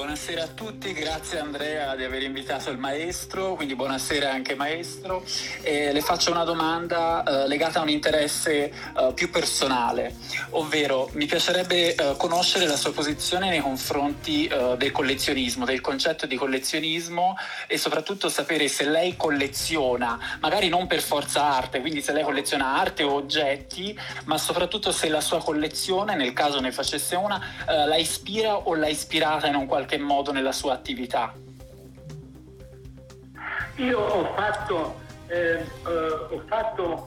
Buonasera a tutti, grazie Andrea di aver invitato il maestro, quindi buonasera anche maestro. E le faccio una domanda eh, legata a un interesse eh, più personale, ovvero mi piacerebbe eh, conoscere la sua posizione nei confronti eh, del collezionismo, del concetto di collezionismo e soprattutto sapere se lei colleziona, magari non per forza arte, quindi se lei colleziona arte o oggetti, ma soprattutto se la sua collezione, nel caso ne facesse una, eh, la ispira o l'ha ispirata in un qualche qualche modo nella sua attività? Io ho fatto, eh, uh, ho fatto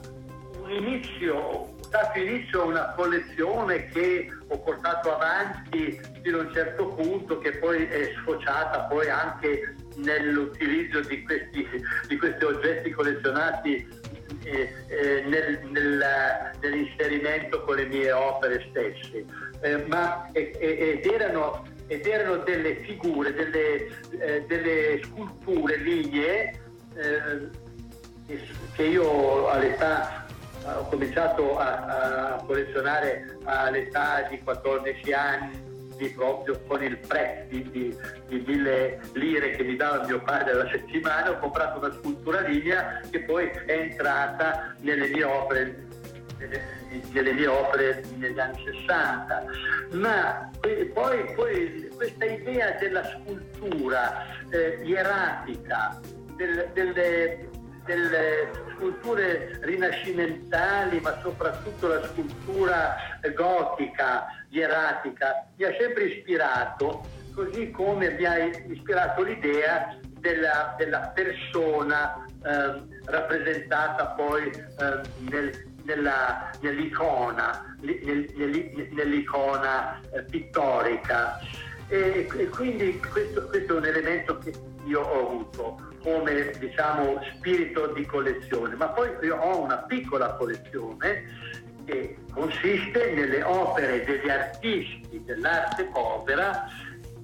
un inizio, ho dato inizio a una collezione che ho portato avanti fino a un certo punto che poi è sfociata poi anche nell'utilizzo di questi, di questi oggetti collezionati eh, eh, nel, nel, nell'inserimento con le mie opere stesse. Eh, ma, ed erano ed erano delle figure, delle, eh, delle sculture lignee eh, che io all'età ho cominciato a, a, collezionare all'età di 14 anni proprio con il prezzo di, di, di, mille lire che mi dava mio padre alla settimana ho comprato una scultura lignea che poi è entrata nelle mie opere delle mie opere negli anni 60, ma poi, poi questa idea della scultura eh, ieratica, del, delle, delle sculture rinascimentali, ma soprattutto la scultura gotica, ieratica, mi ha sempre ispirato, così come mi ha ispirato l'idea della, della persona eh, rappresentata poi eh, nel, nella, nell'icona, nel, nell'icona eh, pittorica. E, e quindi questo, questo, è un elemento che io ho avuto come diciamo spirito di collezione, ma poi io ho una piccola collezione che consiste nelle opere degli artisti dell'arte povera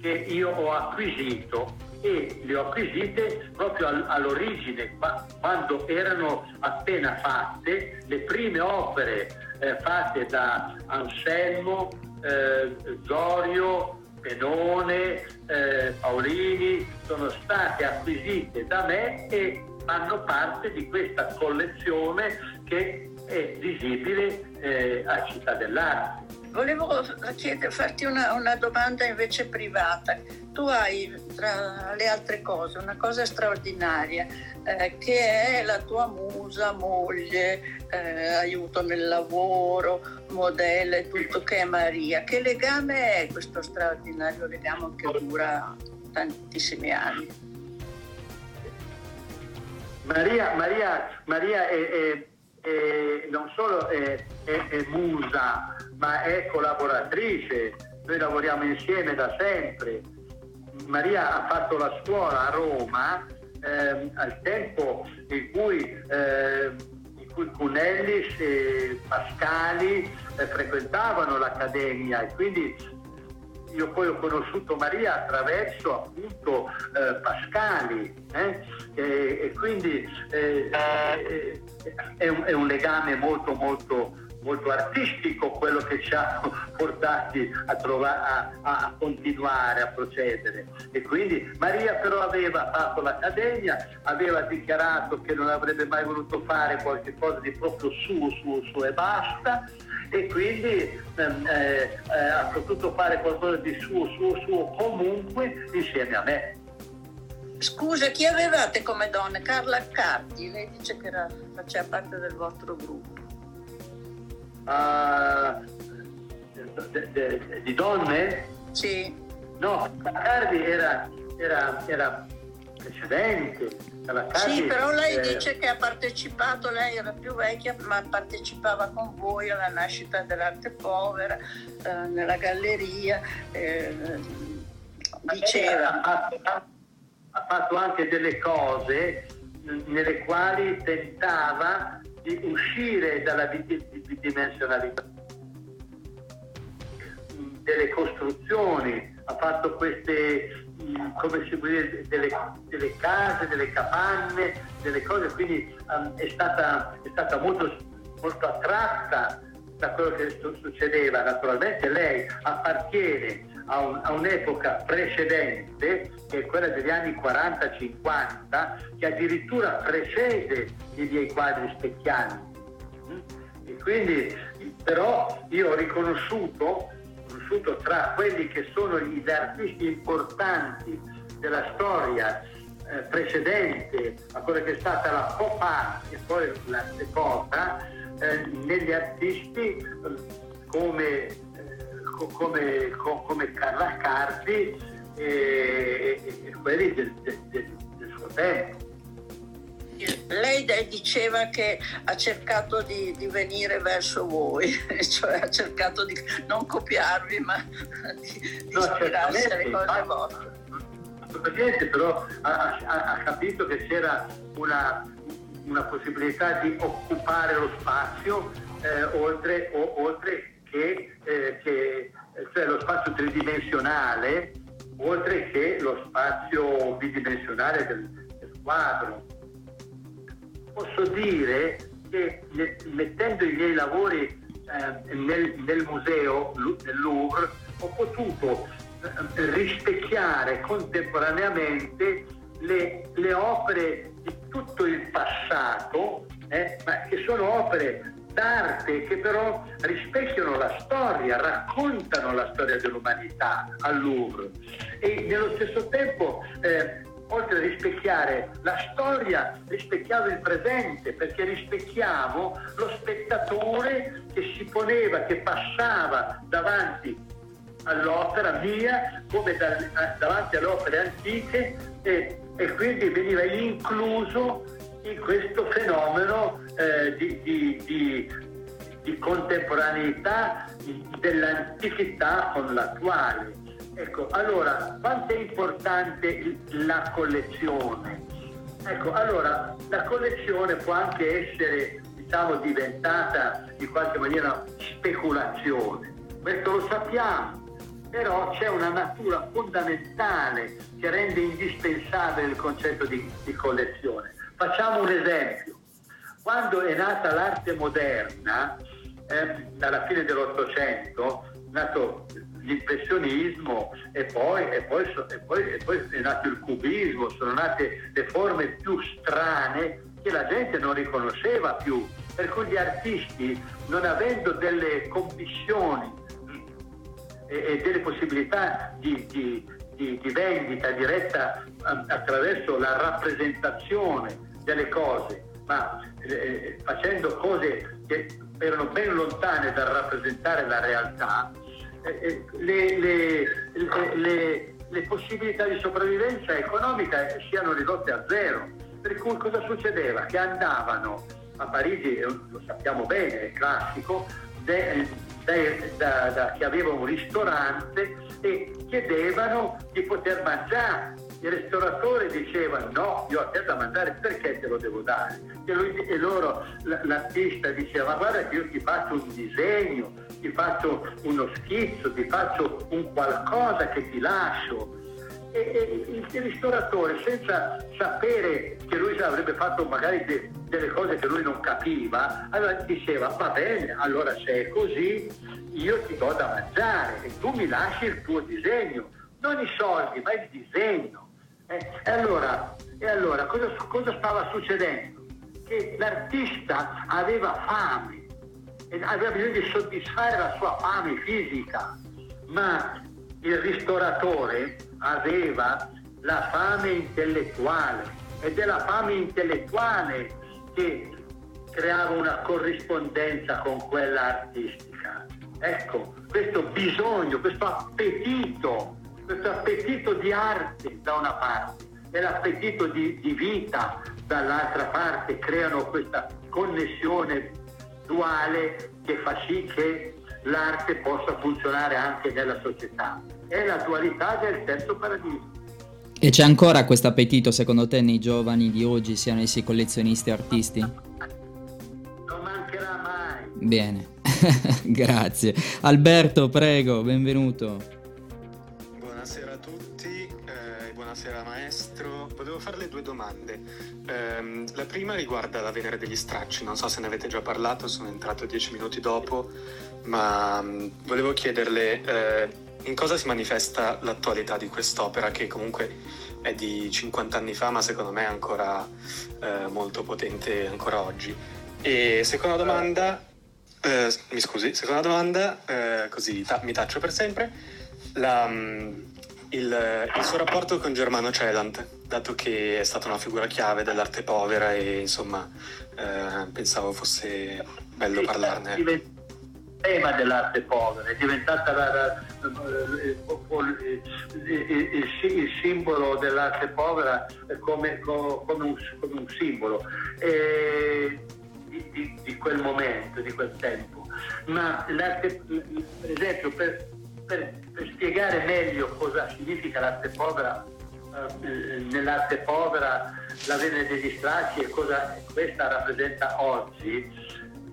che io ho acquisito e le ho acquisite proprio all'origine, quando erano appena fatte le prime opere eh, fatte da Anselmo, eh, Zorio, Penone, eh, Paolini, sono state acquisite da me e fanno parte di questa collezione che è visibile a Città dell'Arte. Volevo chiedere, farti una, una, domanda invece privata. Tu hai, tra le altre cose, una cosa straordinaria, eh, che è la tua musa, moglie, eh, aiuto nel lavoro, modella e tutto che è Maria. Che legame è questo straordinario legame che dura tantissimi anni? Maria, Maria, Maria è, è, è, non solo è, è musa, ma è collaboratrice. Noi lavoriamo insieme da sempre. Maria ha fatto la scuola a Roma eh, al tempo in cui, eh, in cui Cunellis e Pascali eh, frequentavano l'accademia e quindi io poi ho conosciuto Maria attraverso appunto eh, Pascali eh? e, e, quindi eh è un, è, un, legame molto molto molto artistico quello che ci ha portati a, trovare, a, a, continuare a procedere e quindi Maria però aveva fatto l'accademia aveva dichiarato che non avrebbe mai voluto fare qualche cosa di proprio suo suo suo e basta e quindi ehm, eh, eh, ha potuto fare qualcosa di suo, suo, suo comunque insieme a me. Scusa, chi avevate come donne? Carla Cardi, lei dice che era, faceva parte del vostro gruppo. Uh, de, de, di donne? Sì. No, Cardi era, era, era precedente. Cardi, sì, però lei eh, dice che ha partecipato, lei era più vecchia, ma partecipava con voi alla nascita dell'arte povera, eh, nella galleria. Eh, diceva. Ha fatto, ha fatto anche delle cose nelle quali tentava di uscire dalla bidimensionalità delle costruzioni, ha fatto queste come si può dire, delle, delle, case, delle capanne, delle cose, quindi um, è, stata, è stata molto, molto attratta da quello che succedeva. Naturalmente lei appartiene a, un, a, un'epoca precedente, che è quella degli anni 40-50, che addirittura precede i miei quadri specchianti. E quindi, però, io ho riconosciuto conosciuto tra quelli che sono gli artisti importanti della storia eh, precedente a quella che è stata la pop art e poi la seconda, eh, negli artisti eh, come, come, come, Carla Cardi e, e quelli del, del, del suo tempo lei diceva che ha cercato di, di, venire verso voi, cioè ha cercato di non copiarvi, ma di, di no, ispirarsi alle cose vostre. Assolutamente, però ha, ha, ha, capito che c'era una, una, possibilità di occupare lo spazio eh, oltre, o, oltre che, eh, che, cioè lo spazio tridimensionale, oltre che lo spazio bidimensionale del, del quadro. Posso dire che mettendo i miei lavori eh, nel, nel, museo del Louvre ho potuto eh, rispecchiare contemporaneamente le, le, opere di tutto il passato, eh, ma che sono opere d'arte che però rispecchiano la storia, raccontano la storia dell'umanità al Louvre. E nello stesso tempo eh, oltre a rispecchiare la storia, rispecchiavo il presente, perché rispecchiavo lo spettatore che si poneva, che passava davanti all'opera mia come da, davanti alle opere antiche e, e, quindi veniva incluso in questo fenomeno eh, di, di, di, di contemporaneità dell'antichità con l'attuale. Ecco, allora, quanto è importante la collezione? Ecco, allora, la collezione può anche essere, diciamo, diventata in qualche maniera speculazione. Questo lo sappiamo, però c'è una natura fondamentale che rende indispensabile il concetto di, di collezione. Facciamo un esempio. Quando è nata l'arte moderna, eh, dalla fine dell'Ottocento, nato l'impressionismo e poi, e, poi, e, poi, e poi è nato il cubismo, sono nate le forme più strane che la gente non riconosceva più. per cui gli artisti, non avendo delle commissioni e, e delle possibilità di, di, di, di vendita diretta attraverso la rappresentazione delle cose, ma eh, facendo cose che erano ben lontane dal rappresentare la realtà, eh, eh le, le, le, le, possibilità di sopravvivenza economica siano ridotte a zero. Per cui cosa succedeva? Che andavano a Parigi, lo sappiamo bene, è classico, de, de, da, da, che aveva un ristorante e chiedevano di poter mangiare il ristoratore diceva no, io a te da mangiare perché te lo devo dare? E, lui, e loro, l'artista diceva guarda che io ti faccio un disegno, ti faccio uno schizzo, ti faccio un qualcosa che ti lascio. E, e il, ristoratore senza sapere che lui avrebbe fatto magari de, delle cose che lui non capiva, allora diceva va bene, allora se è così io ti do da mangiare e tu mi lasci il tuo disegno, non i soldi ma il disegno. Eh, e allora, e allora cosa, cosa stava succedendo? Che l'artista aveva fame, aveva bisogno di soddisfare la sua fame fisica, ma il ristoratore aveva la fame intellettuale ed è la fame intellettuale che creava una corrispondenza con quella artistica. Ecco, questo bisogno, questo appetito questo appetito di arte da una parte e l'appetito di, di vita dall'altra parte creano questa connessione duale che fa sì che l'arte possa funzionare anche nella società. È la dualità del terzo paradiso. E c'è ancora questo appetito secondo te nei giovani di oggi, siano essi collezionisti o artisti? Non mancherà mai. Bene, grazie. Alberto, prego, benvenuto. Buonasera maestro, volevo farle due domande. Eh, la prima riguarda la Venere degli Stracci, non so se ne avete già parlato, sono entrato dieci minuti dopo, ma um, volevo chiederle eh, in cosa si manifesta l'attualità di quest'opera che comunque è di 50 anni fa, ma secondo me è ancora eh, molto potente ancora oggi. E seconda domanda, eh, mi scusi, seconda domanda, eh, così ta- mi taccio per sempre. La, um, il, il, suo rapporto con Germano Celant, dato che è stata una figura chiave dell'arte povera e insomma eh, pensavo fosse bello parlarne. Il tema dell'arte povera è diventata la, la, il, simbolo dell'arte povera come, come, un, come un, simbolo e, di, di, di quel momento, di quel tempo. Ma l'arte, per esempio, per, per, per spiegare meglio cosa significa l'arte povera, eh, nell'arte povera la Venere degli stracci e cosa questa rappresenta oggi,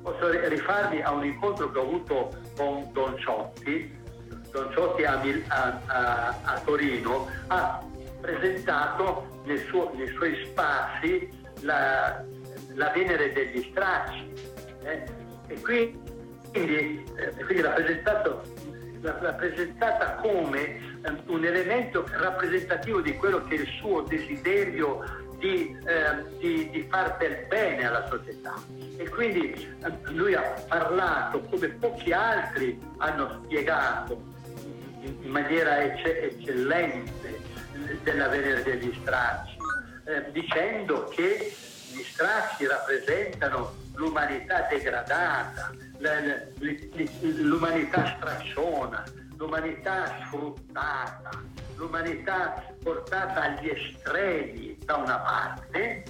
posso rifarmi a un incontro che ho avuto con Don Ciotti. Don Ciotti a, a, a, a Torino ha presentato nel suo, nei suoi spazi la, la Venere degli stracci eh? e quindi, eh, quindi l'ha presentato l'ha presentata come eh, un elemento rappresentativo di quello che è il suo desiderio di, eh, di, di far del bene alla società. E quindi eh, lui ha parlato, come pochi altri hanno spiegato in maniera ecce- eccellente dell'avvenire degli stracci, eh, dicendo che gli stracci rappresentano l'umanità degradata, l'umanità stracciona, l'umanità sfruttata, l'umanità portata agli estremi da una parte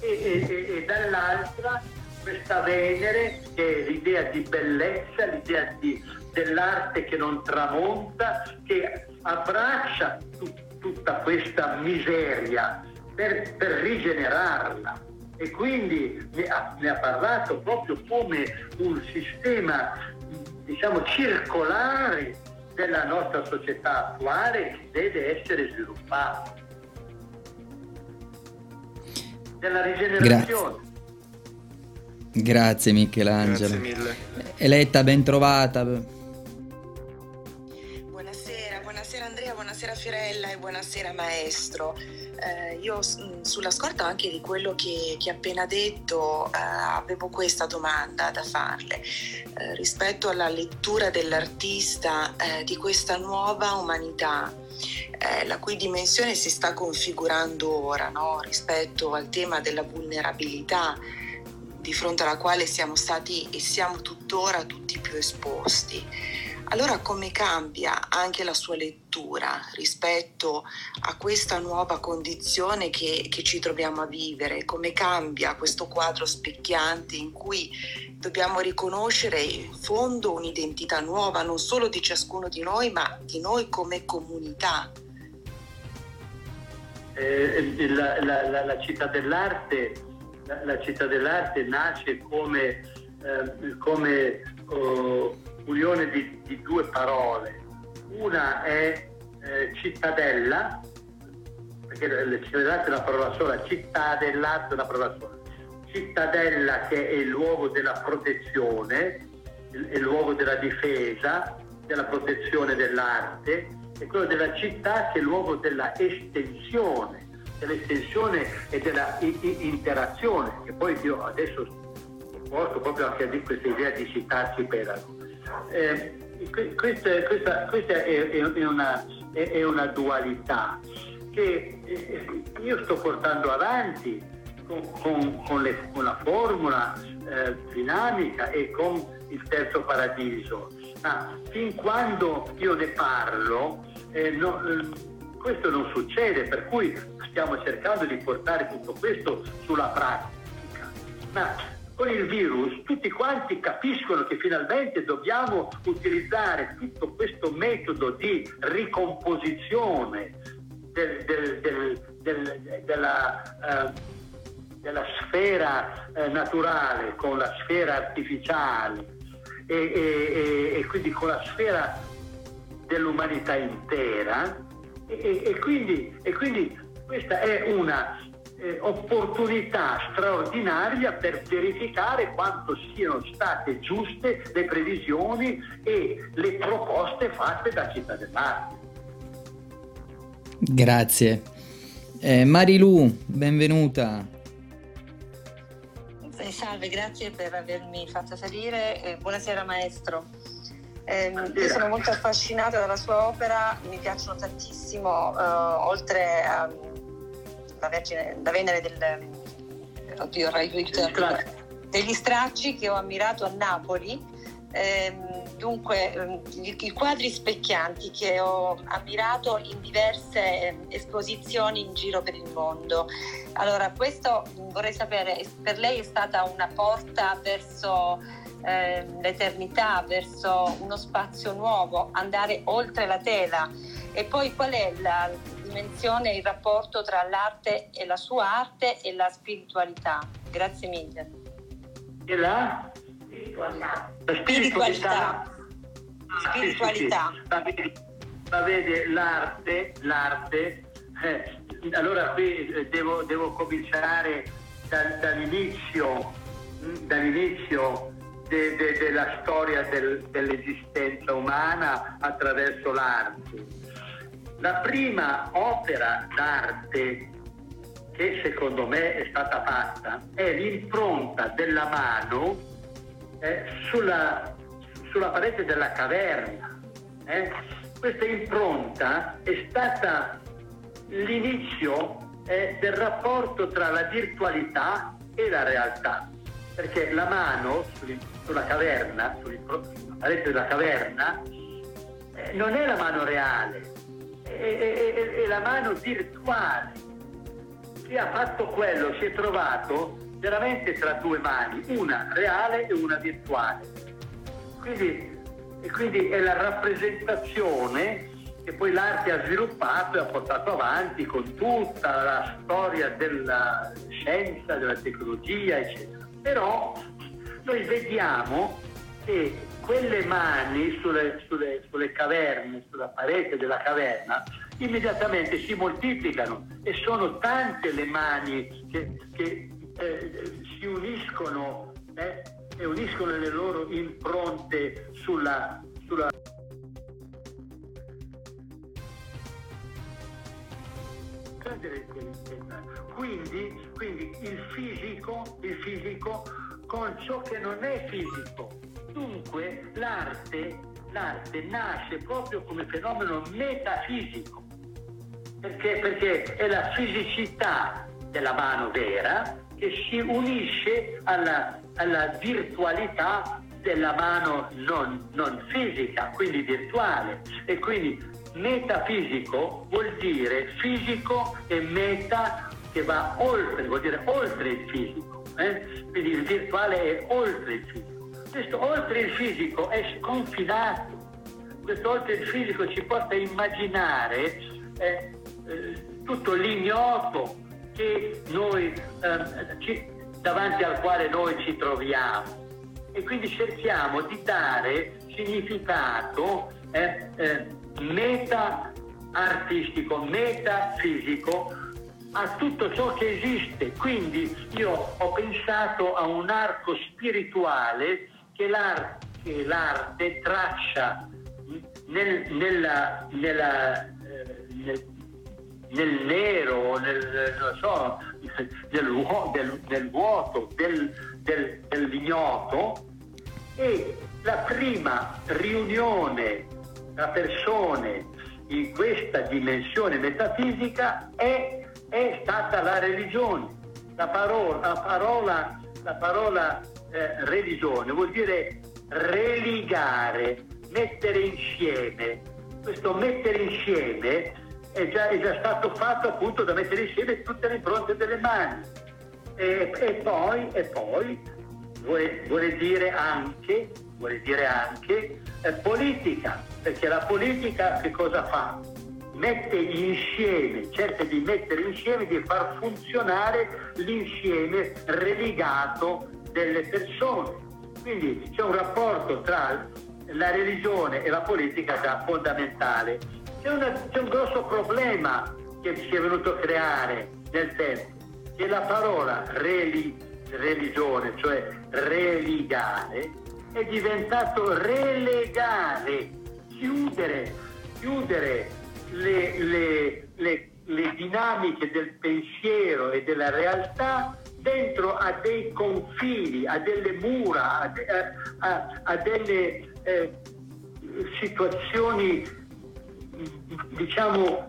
e, e, e dall'altra questa Venere che è l'idea di bellezza, l'idea di, dell'arte che non tramonta, che abbraccia tu, tutta questa miseria per, per rigenerarla e quindi ne ha, ne ha parlato proprio come un sistema diciamo circolare della nostra società attuale che deve essere sviluppato. Della rigenerazione. Grazie, Grazie Michelangelo. Grazie mille. Eletta, ben trovata. Buonasera, buonasera Andrea, buonasera Fiorella e buonasera maestro. Eh, io mm, sulla scorta anche di quello che, che appena detto eh, avevo questa domanda da farle eh, rispetto alla lettura dell'artista eh, di questa nuova umanità eh, la cui dimensione si sta configurando ora no? rispetto al tema della vulnerabilità di fronte alla quale siamo stati e siamo tuttora tutti più esposti. Allora come cambia anche la sua lettura rispetto a questa nuova condizione che, che, ci troviamo a vivere? Come cambia questo quadro specchiante in cui dobbiamo riconoscere in fondo un'identità nuova, non solo di ciascuno di noi, ma di noi come comunità? Eh, la, la, la, la, città dell'arte, la, città dell'arte nasce come, eh, come oh, unione di, di due parole. Una è eh, cittadella, perché la città dell'arte è una parola sola, città dell'arte è una parola sola. Cittadella che è il luogo della protezione, il, il luogo della difesa, della protezione dell'arte, e quello della città che è il luogo della estensione, dell'estensione e della interazione, che poi io adesso porto proprio anche a questa idea di città cipedago. Eh, questa, questa, questa è, è, una, è, una, dualità che eh, io sto portando avanti con, con, con, le, con la formula eh, dinamica e con il terzo paradiso. Ma fin quando io ne parlo, eh, no, eh, questo non succede, per cui stiamo cercando di portare tutto questo sulla pratica. Ma con il virus tutti quanti capiscono che finalmente dobbiamo utilizzare tutto questo metodo di ricomposizione del, del, del, della, uh, della, sfera uh, naturale con la sfera artificiale e, e, e, quindi con la sfera dell'umanità intera. E, quindi, e quindi questa è una eh, opportunità straordinaria per verificare quanto siano state giuste le previsioni e le proposte fatte da Città dell'Arte. Grazie. Eh, Marilu, benvenuta. Eh, salve, grazie per avermi fatto salire. Eh, buonasera maestro. Eh, io sono molto affascinata dalla sua opera, mi piacciono tantissimo, eh, oltre a la, Vergine, la Venere del, oddio, degli stracci che ho ammirato a Napoli. Eh, dunque, ehm, i quadri specchianti che ho ammirato in diverse ehm, esposizioni in giro per il mondo. Allora, questo vorrei sapere, per lei è stata una porta verso eh, l'eternità, verso uno spazio nuovo, andare oltre la tela? E poi qual è la, dimensione il rapporto tra l'arte e la sua arte e la spiritualità. Grazie mille. E la? Spiritualità. La spiritualità. spiritualità. Ah, sì, sì, sì. Ma, vede, l'arte, l'arte eh, allora qui eh, devo, devo cominciare da, dall'inizio, mm, dall'inizio de, de, della storia del, dell'esistenza umana attraverso l'arte la prima opera d'arte che secondo me è stata fatta è l'impronta della mano eh, sulla, sulla, parete della caverna. Eh. Questa impronta è stata l'inizio eh, del rapporto tra la virtualità e la realtà, perché la mano sulla caverna, sulla parete della caverna, eh, non è la mano reale, è, è, la mano virtuale. Chi ha fatto quello si è trovato veramente tra due mani, una reale e una virtuale. Quindi, e quindi è la rappresentazione che poi l'arte ha sviluppato e ha portato avanti con tutta la storia della scienza, della tecnologia, eccetera. Però noi vediamo che quelle mani sulle, sulle, sulle, caverne, sulla parete della caverna, immediatamente si moltiplicano e sono tante le mani che, che eh, si uniscono eh, e uniscono le loro impronte sulla, sulla quindi, quindi il fisico, il fisico con ciò che non è fisico. Dunque l'arte, l'arte nasce proprio come fenomeno metafisico, perché, perché è la fisicità della mano vera che si unisce alla, alla virtualità della mano non, non, fisica, quindi virtuale. E quindi metafisico vuol dire fisico e meta che va oltre, vuol dire oltre il fisico. Eh? Quindi il virtuale è oltre il fisico. Questo oltre il fisico è sconfinato. Questo oltre il fisico ci porta a immaginare eh, eh, tutto l'ignoto noi, eh, ci, davanti al quale noi ci troviamo e quindi cerchiamo di dare significato eh, eh, meta artistico, metafisico a tutto ciò che esiste. Quindi io ho pensato a un arco spirituale che l'arte, l'arte traccia nel, nella, nella, eh, nel, nel, nero, nel, so, nel, del vuoto, del, del, dell'ignoto e la prima riunione tra persone in questa dimensione metafisica è, è stata la religione. La parola, la parola, la parola eh, religione vuol dire religare, mettere insieme. Questo mettere insieme è già, è già stato fatto appunto da mettere insieme tutte le impronte delle mani. E, e poi, e poi vuole, vuole, dire anche, vuole dire anche eh, politica, perché la politica che cosa fa? Mette insieme, cerca di mettere insieme, di far funzionare l'insieme religato delle persone. Quindi c'è un rapporto tra la religione e la politica già fondamentale. C'è, una, c'è un grosso problema che si è venuto a creare nel tempo, che la parola reli, religione, cioè religare, è diventato relegare, chiudere, chiudere le, le, le, le dinamiche del pensiero e della realtà dentro a dei confini, a delle mura, a, de, a, a delle eh, situazioni diciamo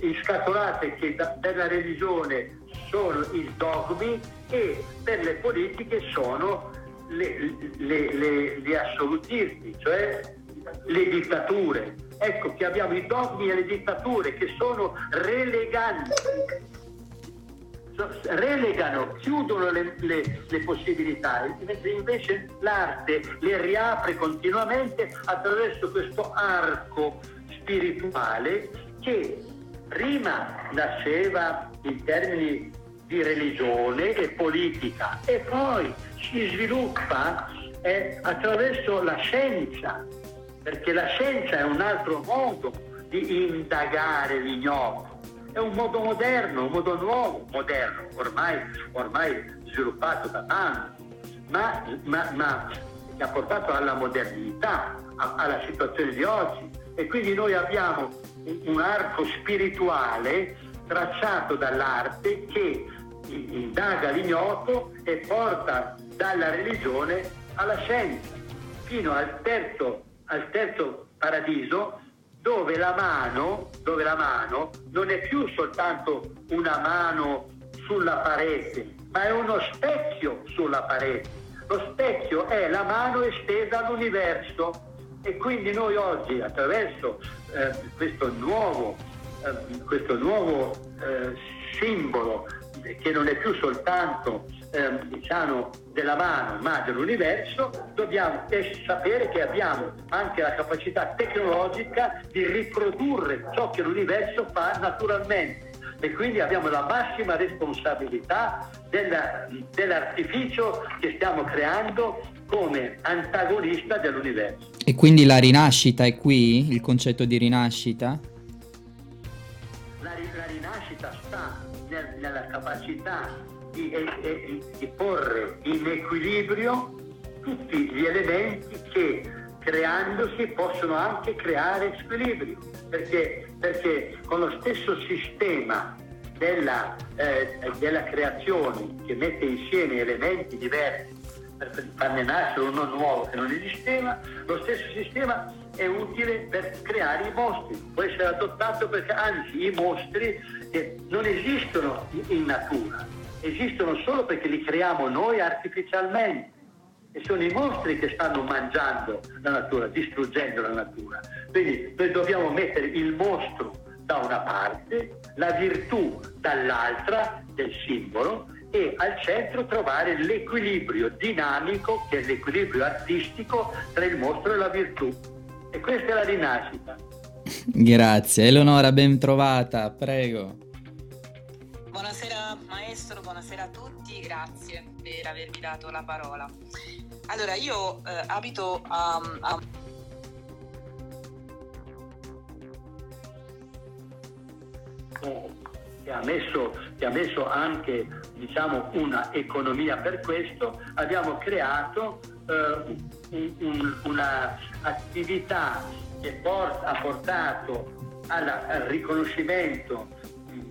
inscatolate che da, per la religione sono i dogmi e per le politiche sono le, le, le, gli assolutismi, cioè le dittature. Ecco che abbiamo i dogmi e le dittature che sono releganti, relegano, chiudono le, le, le, possibilità, mentre invece l'arte le riapre continuamente attraverso questo arco spirituale che prima nasceva in termini di religione e politica e poi si sviluppa eh, attraverso la scienza, perché la scienza è un altro modo di indagare l'ignoto, è un modo moderno, un modo nuovo, moderno, ormai, ormai sviluppato da tanto, ma, ma, ma che ha portato alla modernità, a, alla situazione di oggi. E quindi noi abbiamo un arco spirituale tracciato dall'arte che indaga l'ignoto e porta dalla religione alla scienza, fino al terzo, al terzo paradiso dove la, mano, dove la mano non è più soltanto una mano sulla parete, ma è uno specchio sulla parete. Lo specchio è la mano estesa all'universo e quindi noi oggi attraverso eh, questo nuovo, eh, questo nuovo eh, simbolo che non è più soltanto eh, diciamo della mano ma dell'universo, dobbiamo sapere che abbiamo anche la capacità tecnologica di riprodurre ciò che l'universo fa naturalmente e quindi abbiamo la massima responsabilità della, dell'artificio che stiamo creando come antagonista dell'universo. E quindi la rinascita è qui, il concetto di rinascita? La, la rinascita sta nel, nella capacità di, di, porre in equilibrio tutti gli elementi che creandosi possono anche creare squilibrio, perché, perché con lo stesso sistema della, eh, della creazione che mette insieme elementi diversi per farne nascere uno nuovo che non esisteva, lo stesso sistema è utile per creare i mostri, può essere adottato perché anzi i mostri eh, non esistono in natura, esistono solo perché li creiamo noi artificialmente e sono i mostri che stanno mangiando la natura, distruggendo la natura. Quindi noi dobbiamo mettere il mostro da una parte, la virtù dall'altra del simbolo e al centro trovare l'equilibrio dinamico, che è l'equilibrio artistico tra il mostro e la virtù. E questa è la rinascita. Grazie. Eleonora, ben trovata, prego. Maestro, buonasera a tutti, grazie per avermi dato la parola. Allora, io eh, abito a, a che ha messo, che ha messo anche diciamo, una economia per questo, abbiamo creato eh, un, un, una attività che port, ha portato al riconoscimento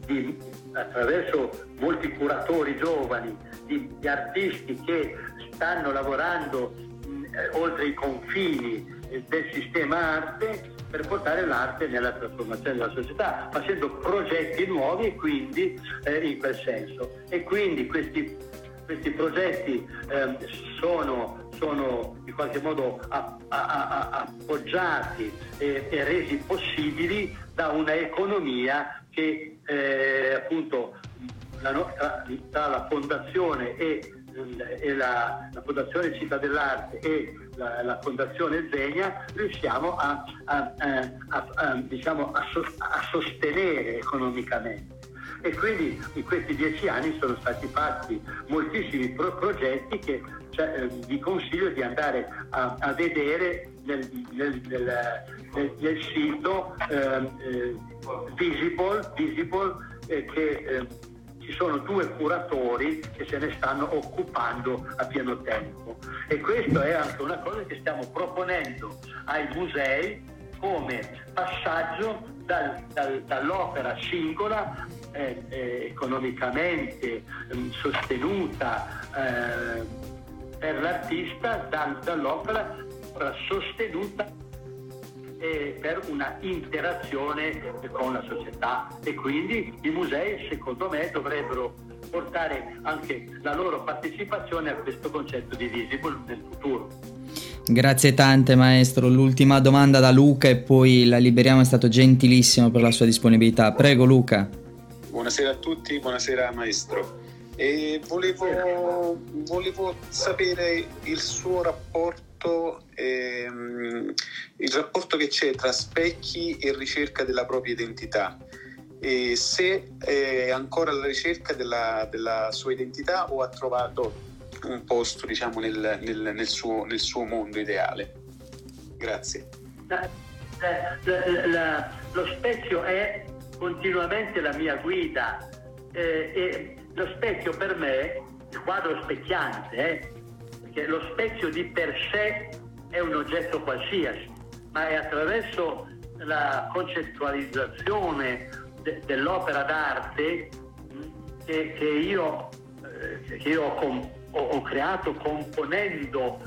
di, attraverso molti curatori giovani di, di artisti che stanno lavorando mh, eh, oltre i confini eh, del sistema arte per portare l'arte nella trasformazione della società, facendo progetti nuovi e quindi eh, in quel senso. E quindi questi, questi progetti eh, sono, sono, in qualche modo a, a, a, appoggiati e, e, resi possibili da una economia che eh, appunto la, tra, tra la fondazione e e la, la, Fondazione Città dell'Arte e la, la Fondazione Zegna riusciamo a, a, a, a diciamo, sostenere economicamente. E quindi in questi dieci anni sono stati fatti moltissimi pro- progetti che cioè, eh, vi consiglio di andare a, vedere nel, nel, nel, nel sito eh, eh, Visible, Visible eh, che eh, ci sono due curatori che se ne stanno occupando a pieno tempo. E questa è anche una cosa che stiamo proponendo ai musei come passaggio dal, dal, dall'opera singola eh, eh, economicamente eh, sostenuta per l'artista dal, dall'opera sostenuta per una interazione con la società e quindi i musei secondo me dovrebbero portare anche la loro partecipazione a questo concetto di visible nel futuro. Grazie tante maestro, l'ultima domanda da Luca e poi la liberiamo, è stato gentilissimo per la sua disponibilità. Prego Luca. Buonasera a tutti, buonasera maestro. E volevo, volevo sapere il suo rapporto ehm, il rapporto che c'è tra specchi e ricerca della propria identità. E se è ancora alla ricerca della, della sua identità o ha trovato un posto diciamo, nel, nel, nel, suo, nel suo, mondo ideale. Grazie. La, la, la, lo specchio è continuamente la mia guida eh, e lo specchio per me, il quadro specchiante, eh, perché lo specchio di per sé è un oggetto qualsiasi, ma è attraverso la concettualizzazione de- dell'opera d'arte che, che io, eh, che io ho, com- ho, creato componendo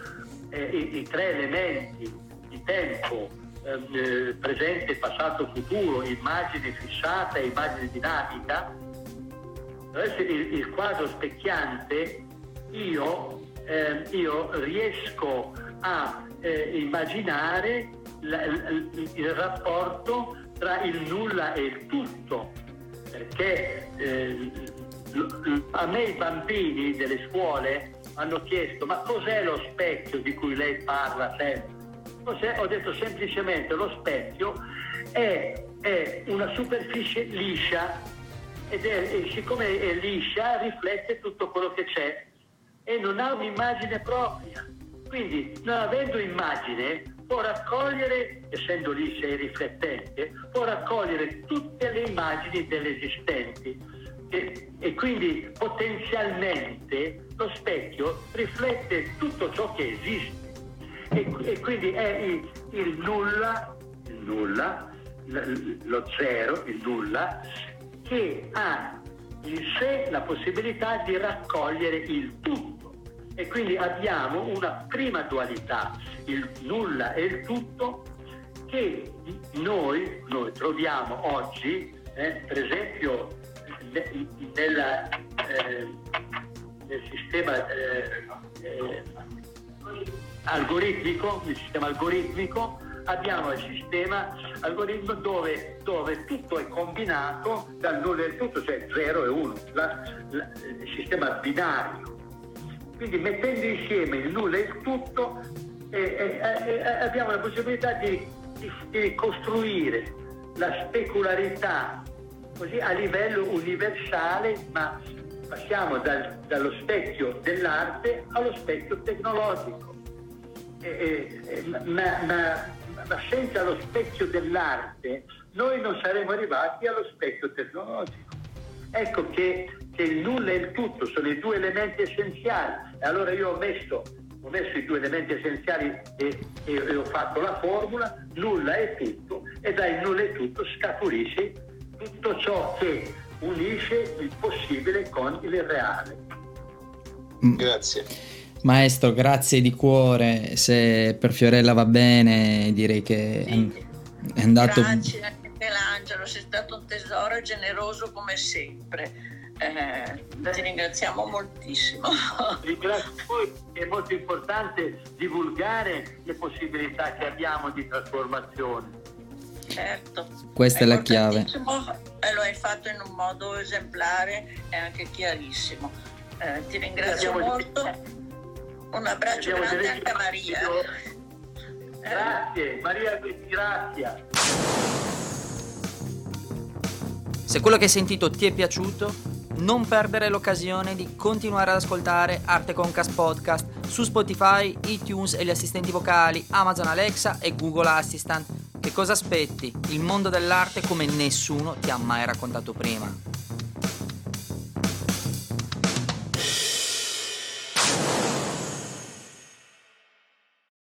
eh, i-, i, tre elementi di tempo, eh, presente, passato, futuro, immagine fissata e immagine dinamica, il, il quadro specchiante io, eh, io riesco a eh, immaginare la, il, il, rapporto tra il nulla e il tutto, perché eh, a me i bambini delle scuole hanno chiesto ma cos'è lo specchio di cui lei parla sempre? Cos'è? Ho detto semplicemente lo specchio è, è una superficie liscia ed è, e siccome è liscia riflette tutto quello che c'è e non ha un'immagine propria. Quindi non avendo immagine può raccogliere, essendo lì sei riflettente, può raccogliere tutte le immagini delle esistenti e, e, quindi potenzialmente lo specchio riflette tutto ciò che esiste e, e quindi è il, il, nulla, il nulla, lo zero, il nulla, che ha in sé la possibilità di raccogliere il tutto. E quindi abbiamo una prima dualità, il nulla e il tutto, che noi, noi troviamo oggi, eh, per esempio, nella, eh, nel sistema eh, algoritmico, nel sistema algoritmico abbiamo il sistema algoritmo dove, dove, tutto è combinato dal nulla e tutto, cioè 0 e 1, la, la, il sistema binario. Quindi mettendo insieme il nulla e il tutto eh, eh, eh, abbiamo la possibilità di, di, di costruire la specularità così a livello universale, ma passiamo dal, dallo specchio dell'arte allo specchio tecnologico. Eh, eh, ma, ma, ma, senza lo specchio dell'arte noi non saremmo arrivati allo specchio tecnologico. Ecco che, che il nulla e il tutto sono i due elementi essenziali. E allora io ho messo, ho messo i due elementi essenziali e, e, e ho fatto la formula, nulla e tutto, e dai nulla e tutto scaturisce tutto ciò che unisce il possibile con il reale. Mm. Grazie. Maestro, grazie di cuore. Se per Fiorella va bene, direi che sì. è andato. Grazie Michelangelo, sei stato un tesoro generoso come sempre. Eh, ti ringraziamo moltissimo. Ringrazio voi, è molto importante divulgare le possibilità che abbiamo di trasformazione certo. Questa è, è la chiave. E lo hai fatto in un modo esemplare e anche chiarissimo. Eh, ti ringrazio Abbiamo molto. Un abbraccio Abbiamo grande anche a Maria. Grazie, Maria, grazie. Se quello che hai sentito ti è piaciuto, non perdere l'occasione di continuare ad ascoltare Arte Concast Podcast su Spotify, iTunes e gli assistenti vocali, Amazon Alexa e Google Assistant. Che cosa aspetti? Il mondo dell'arte come nessuno ti ha mai raccontato prima.